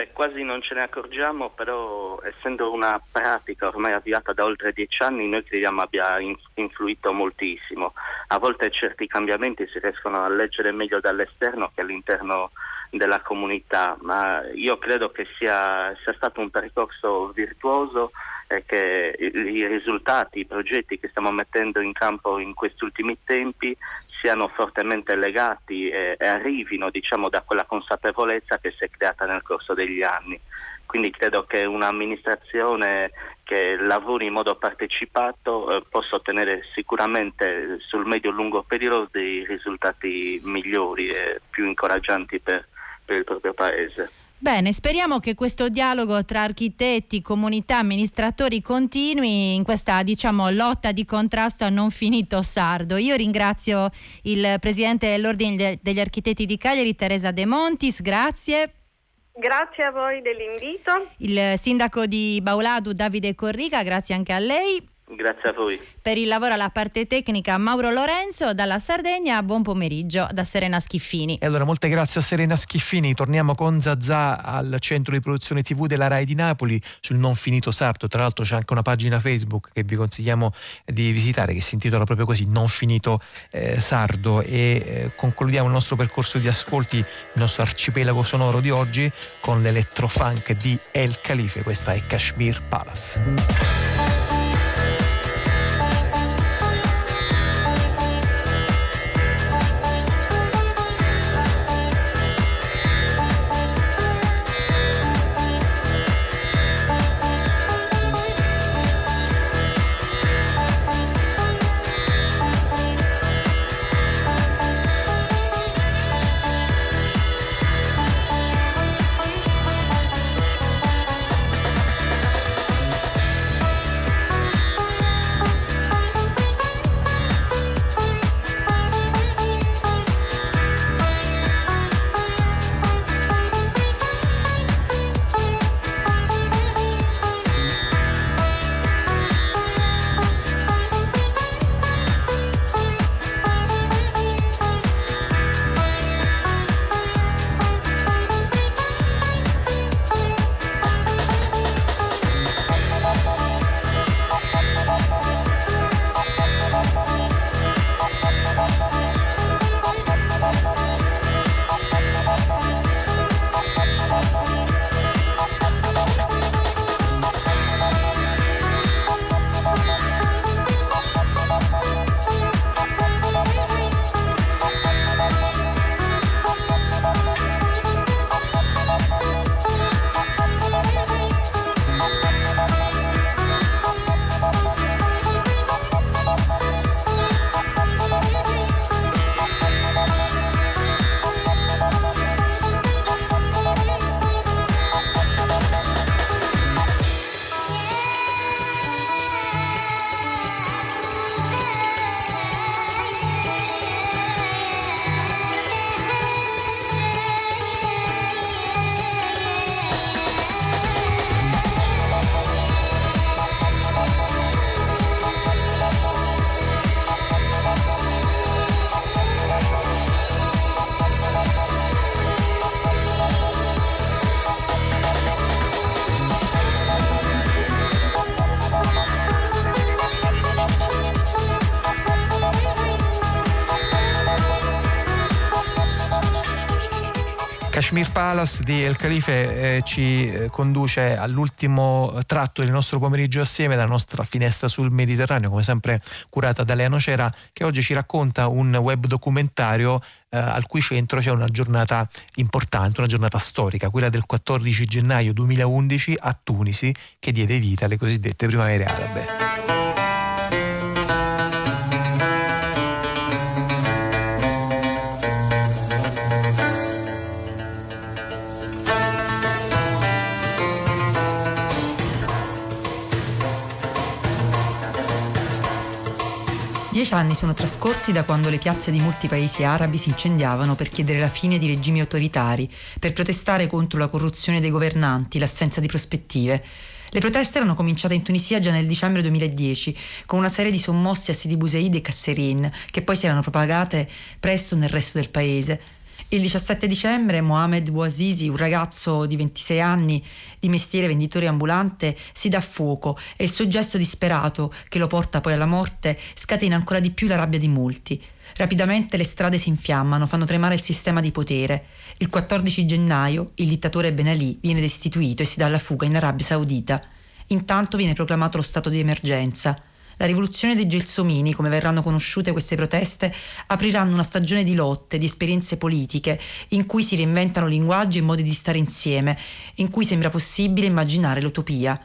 Beh, quasi non ce ne accorgiamo, però essendo una pratica ormai avviata da oltre dieci anni, noi crediamo abbia influito moltissimo. A volte certi cambiamenti si riescono a leggere meglio dall'esterno che all'interno della comunità, ma io credo che sia, sia stato un percorso virtuoso e che i risultati, i progetti che stiamo mettendo in campo in questi ultimi tempi siano fortemente legati e, e arrivino diciamo, da quella consapevolezza che si è creata nel corso degli anni. Quindi credo che un'amministrazione che lavori in modo partecipato eh, possa ottenere sicuramente sul medio-lungo periodo dei risultati migliori e più incoraggianti per, per il proprio Paese. Bene, speriamo che questo dialogo tra architetti, comunità, amministratori continui in questa diciamo, lotta di contrasto a non finito sardo. Io ringrazio il presidente dell'Ordine degli Architetti di Cagliari, Teresa De Montis, grazie. Grazie a voi dell'invito. Il sindaco di Bauladu, Davide Corriga, grazie anche a lei. Grazie a voi. Per il lavoro alla parte tecnica Mauro Lorenzo, dalla Sardegna, buon pomeriggio da Serena Schiffini. E allora molte grazie a Serena Schiffini, torniamo con Zazà al centro di produzione TV della RAI di Napoli sul non finito sardo, tra l'altro c'è anche una pagina Facebook che vi consigliamo di visitare che si intitola proprio così, non finito eh, sardo e eh, concludiamo il nostro percorso di ascolti, il nostro arcipelago sonoro di oggi con l'elettrofunk di El Calife, questa è Kashmir Palace. Palace di El Khalife eh, ci eh, conduce all'ultimo tratto del nostro pomeriggio assieme, la nostra finestra sul Mediterraneo, come sempre curata da Lea Nocera, che oggi ci racconta un web documentario eh, al cui centro c'è una giornata importante, una giornata storica, quella del 14 gennaio 2011 a Tunisi, che diede vita alle cosiddette primavere arabe. Dieci anni sono trascorsi da quando le piazze di molti paesi arabi si incendiavano per chiedere la fine di regimi autoritari, per protestare contro la corruzione dei governanti, l'assenza di prospettive. Le proteste erano cominciate in Tunisia già nel dicembre 2010 con una serie di sommossi a Sidi Buseid e Kasserin, che poi si erano propagate presto nel resto del paese. Il 17 dicembre Mohamed Bouazizi, un ragazzo di 26 anni di mestiere venditore ambulante, si dà fuoco e il suo gesto disperato, che lo porta poi alla morte, scatena ancora di più la rabbia di molti. Rapidamente le strade si infiammano, fanno tremare il sistema di potere. Il 14 gennaio il dittatore Ben Ali viene destituito e si dà alla fuga in Arabia Saudita. Intanto viene proclamato lo stato di emergenza. La rivoluzione dei gelsomini, come verranno conosciute queste proteste, apriranno una stagione di lotte, di esperienze politiche, in cui si reinventano linguaggi e modi di stare insieme, in cui sembra possibile immaginare l'utopia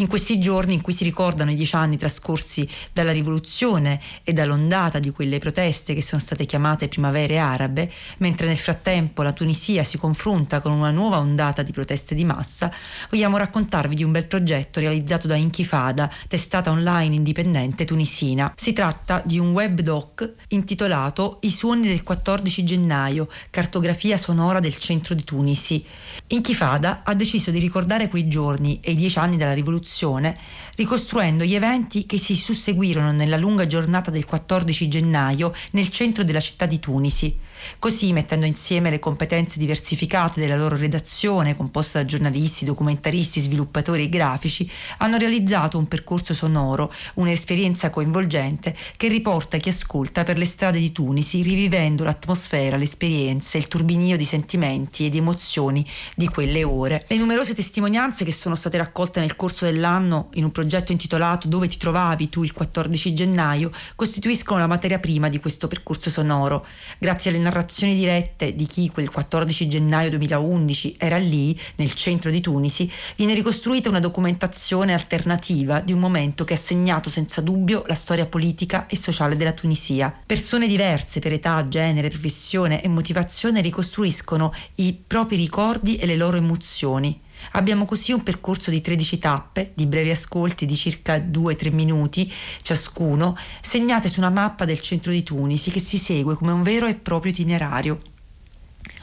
in questi giorni in cui si ricordano i dieci anni trascorsi dalla rivoluzione e dall'ondata di quelle proteste che sono state chiamate primavere arabe, mentre nel frattempo la Tunisia si confronta con una nuova ondata di proteste di massa, vogliamo raccontarvi di un bel progetto realizzato da Inchifada, testata online indipendente tunisina. Si tratta di un web doc intitolato I suoni del 14 gennaio, cartografia sonora del centro di Tunisi. Inchifada ha deciso di ricordare quei giorni e i dieci anni dalla rivoluzione rivoluzione, ricostruendo gli eventi che si susseguirono nella lunga giornata del 14 gennaio nel centro della città di Tunisi. Così, mettendo insieme le competenze diversificate della loro redazione, composta da giornalisti, documentaristi, sviluppatori e grafici, hanno realizzato un percorso sonoro, un'esperienza coinvolgente che riporta chi ascolta per le strade di Tunisi, rivivendo l'atmosfera, le esperienze, il turbinio di sentimenti e di emozioni di quelle ore. Le numerose testimonianze che sono state raccolte nel corso dell'anno in un progetto intitolato Dove ti trovavi tu il 14 gennaio costituiscono la materia prima di questo percorso sonoro. Grazie alle narrazioni dirette di chi quel 14 gennaio 2011 era lì, nel centro di Tunisi, viene ricostruita una documentazione alternativa di un momento che ha segnato senza dubbio la storia politica e sociale della Tunisia. Persone diverse per età, genere, professione e motivazione ricostruiscono i propri ricordi e le loro emozioni. Abbiamo così un percorso di 13 tappe, di brevi ascolti di circa 2-3 minuti ciascuno, segnate su una mappa del centro di Tunisi che si segue come un vero e proprio itinerario.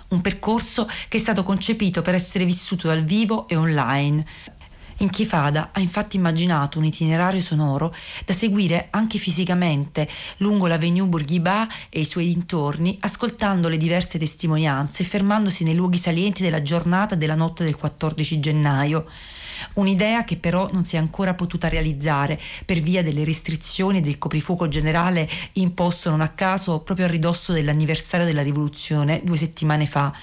Un percorso che è stato concepito per essere vissuto dal vivo e online. Inchifada ha infatti immaginato un itinerario sonoro da seguire anche fisicamente lungo l'avenue Bourguiba e i suoi dintorni, ascoltando le diverse testimonianze e fermandosi nei luoghi salienti della giornata della notte del 14 gennaio. Un'idea che però non si è ancora potuta realizzare per via delle restrizioni del coprifuoco generale imposto non a caso proprio a ridosso dell'anniversario della rivoluzione due settimane fa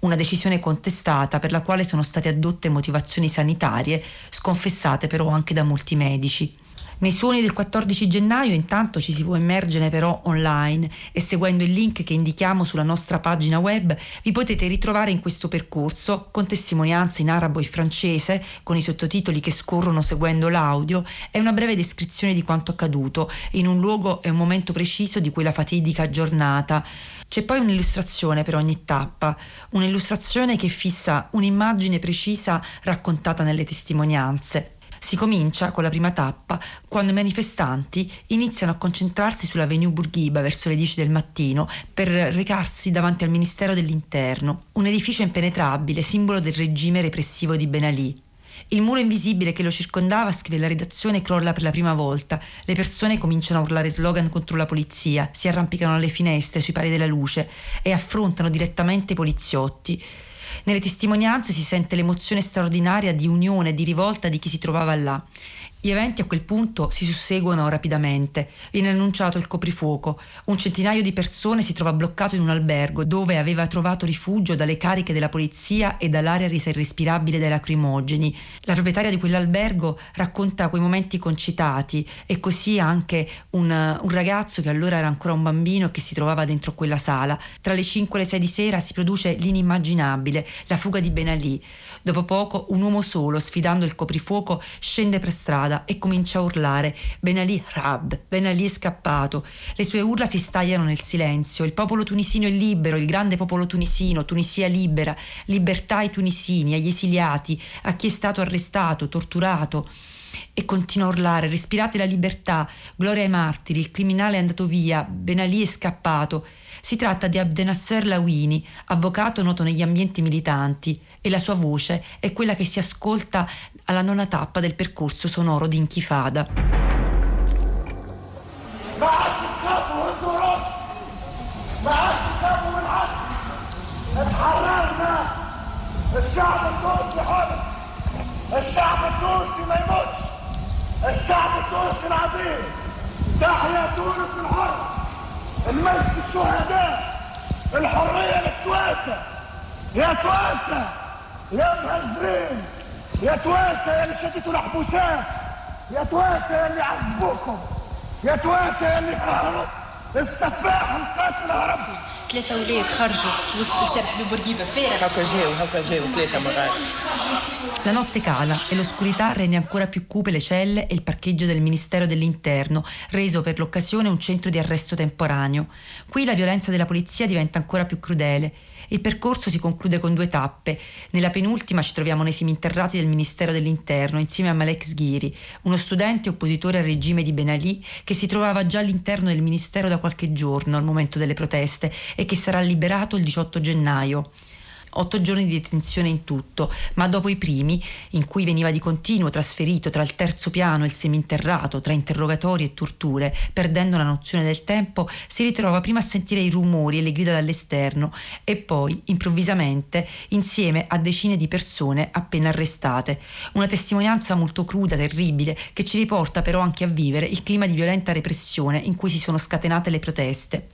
una decisione contestata per la quale sono state addotte motivazioni sanitarie, sconfessate però anche da molti medici. Nei suoni del 14 gennaio intanto ci si può immergere però online e seguendo il link che indichiamo sulla nostra pagina web vi potete ritrovare in questo percorso con testimonianze in arabo e francese, con i sottotitoli che scorrono seguendo l'audio e una breve descrizione di quanto accaduto in un luogo e un momento preciso di quella fatidica giornata. C'è poi un'illustrazione per ogni tappa, un'illustrazione che fissa un'immagine precisa raccontata nelle testimonianze. Si comincia con la prima tappa quando i manifestanti iniziano a concentrarsi sull'avenue Bourguiba verso le 10 del mattino per recarsi davanti al Ministero dell'Interno, un edificio impenetrabile, simbolo del regime repressivo di Ben Ali. Il muro invisibile che lo circondava, scrive la redazione, crolla per la prima volta. Le persone cominciano a urlare slogan contro la polizia, si arrampicano alle finestre, sui pali della luce e affrontano direttamente i poliziotti. Nelle testimonianze si sente l'emozione straordinaria di unione di rivolta di chi si trovava là. Gli eventi a quel punto si susseguono rapidamente. Viene annunciato il coprifuoco. Un centinaio di persone si trova bloccato in un albergo dove aveva trovato rifugio dalle cariche della polizia e dall'aria resa irrespirabile dai lacrimogeni. La proprietaria di quell'albergo racconta quei momenti concitati e così anche un, un ragazzo che allora era ancora un bambino e che si trovava dentro quella sala. Tra le 5 e le 6 di sera si produce l'inimmaginabile, la fuga di Ben Ali. Dopo poco un uomo solo, sfidando il coprifuoco, scende per strada e comincia a urlare Ben Ali Rab, Ben Ali è scappato. Le sue urla si stagliano nel silenzio. Il popolo tunisino è libero, il grande popolo tunisino, Tunisia libera, libertà ai tunisini, agli esiliati, a chi è stato arrestato, torturato e continua a urlare respirate la libertà, gloria ai martiri, il criminale è andato via, Ben Ali è scappato. Si tratta di Abdenasser Lawini, avvocato noto negli ambienti militanti, e la sua voce è quella che si ascolta alla nona tappa del percorso sonoro di Inchifada. الشعب التونسي حر الشعب التونسي ما يموتش الشعب التونسي العظيم تحيا تونس الحر المجد الشهداء الحرية للتواسه يا تواسه يا مهزرين يا تواسه يا اللي شديتوا الحبوسات يا تواسه يا اللي عذبوكم يا تواسه يا اللي قهروا السفاح القاتل هربوا ثلاثة ولاد خرجوا وسط شرح ببورقيبة فارغ هكا جاو هكا جاو ثلاثة مرات La notte cala e l'oscurità rende ancora più cupe le celle e il parcheggio del Ministero dell'Interno, reso per l'occasione un centro di arresto temporaneo. Qui la violenza della polizia diventa ancora più crudele. Il percorso si conclude con due tappe. Nella penultima ci troviamo nei seminterrati del Ministero dell'Interno insieme a Malek Sghiri, uno studente oppositore al regime di Ben Ali che si trovava già all'interno del Ministero da qualche giorno al momento delle proteste e che sarà liberato il 18 gennaio otto giorni di detenzione in tutto, ma dopo i primi, in cui veniva di continuo trasferito tra il terzo piano e il seminterrato, tra interrogatori e torture, perdendo la nozione del tempo, si ritrova prima a sentire i rumori e le grida dall'esterno e poi, improvvisamente, insieme a decine di persone appena arrestate. Una testimonianza molto cruda, terribile, che ci riporta però anche a vivere il clima di violenta repressione in cui si sono scatenate le proteste.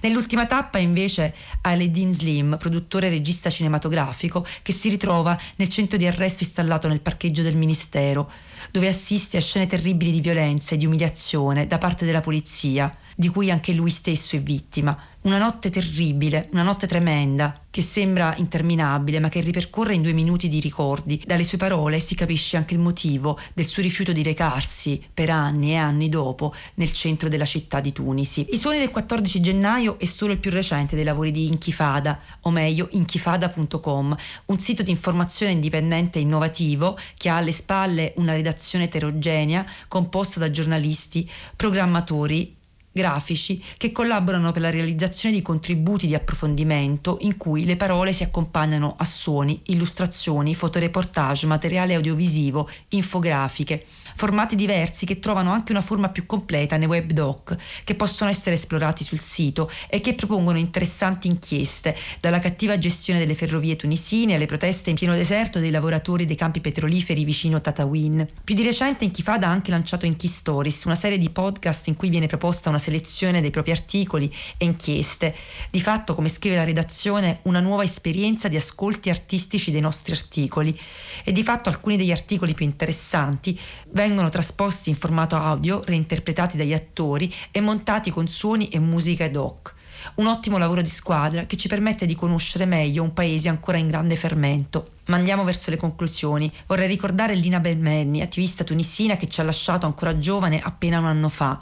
Nell'ultima tappa invece Aledin Slim, produttore e regista cinematografico, che si ritrova nel centro di arresto installato nel parcheggio del Ministero, dove assiste a scene terribili di violenza e di umiliazione da parte della polizia, di cui anche lui stesso è vittima, una notte terribile, una notte tremenda, che sembra interminabile, ma che ripercorre in due minuti di ricordi. Dalle sue parole si capisce anche il motivo del suo rifiuto di recarsi, per anni e anni dopo, nel centro della città di Tunisi. I suoni del 14 gennaio è solo il più recente dei lavori di Inchifada, o meglio inchifada.com, un sito di informazione indipendente e innovativo che ha alle spalle una redazione eterogenea composta da giornalisti, programmatori, grafici che collaborano per la realizzazione di contributi di approfondimento in cui le parole si accompagnano a suoni, illustrazioni, fotoreportage, materiale audiovisivo, infografiche formati diversi che trovano anche una forma più completa nei web doc che possono essere esplorati sul sito e che propongono interessanti inchieste, dalla cattiva gestione delle ferrovie tunisine alle proteste in pieno deserto dei lavoratori dei campi petroliferi vicino Tatawin. Più di recente Inchifada ha anche lanciato Inchi Stories, una serie di podcast in cui viene proposta una selezione dei propri articoli e inchieste. Di fatto, come scrive la redazione, una nuova esperienza di ascolti artistici dei nostri articoli. E di fatto alcuni degli articoli più interessanti vengono trasposti in formato audio, reinterpretati dagli attori e montati con suoni e musica ad hoc. Un ottimo lavoro di squadra che ci permette di conoscere meglio un paese ancora in grande fermento. Ma andiamo verso le conclusioni. Vorrei ricordare Lina Belmenni, attivista tunisina che ci ha lasciato ancora giovane appena un anno fa.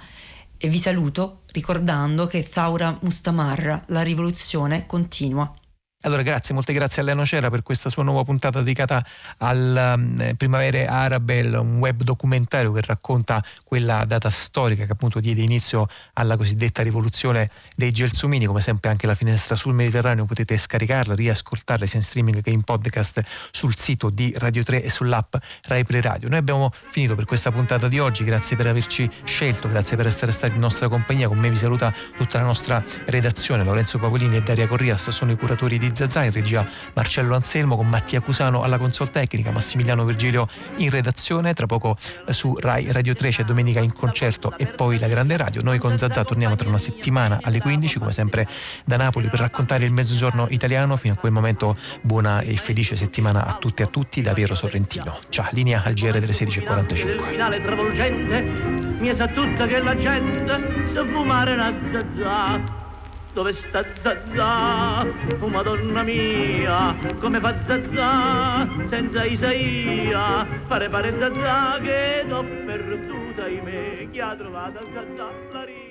E vi saluto ricordando che Thaura Mustamarra, la rivoluzione continua. Allora, grazie, molte grazie a Leno Cera per questa sua nuova puntata dedicata al um, Primavere Arabe, un web documentario che racconta quella data storica che appunto diede inizio alla cosiddetta rivoluzione dei Gelsomini. Come sempre anche la finestra sul Mediterraneo potete scaricarla, riascoltarla sia in streaming che in podcast sul sito di Radio 3 e sull'app Rai Play Radio. Noi abbiamo finito per questa puntata di oggi, grazie per averci scelto, grazie per essere stati in nostra compagnia. Con me vi saluta tutta la nostra redazione, Lorenzo Pavolini e Daria Corrias sono i curatori di Zazà, in regia Marcello Anselmo con Mattia Cusano alla console tecnica, Massimiliano Virgilio in redazione, tra poco eh, su Rai Radio 3 c'è domenica in concerto e poi la grande radio. Noi con Zazà torniamo tra una settimana alle 15 come sempre da Napoli per raccontare il mezzogiorno italiano. Fino a quel momento buona e felice settimana a tutte e a tutti da Piero Sorrentino. Ciao, linea al GR delle 16.45. finale travolgente mi sa tutta che la gente sa fumare una zazà dove sta Zazà? Oh madonna mia, come fa Zazà senza Isaia? Fare pare Zazà che l'ho perduta, ahimè, chi ha trovato Zazà la ria?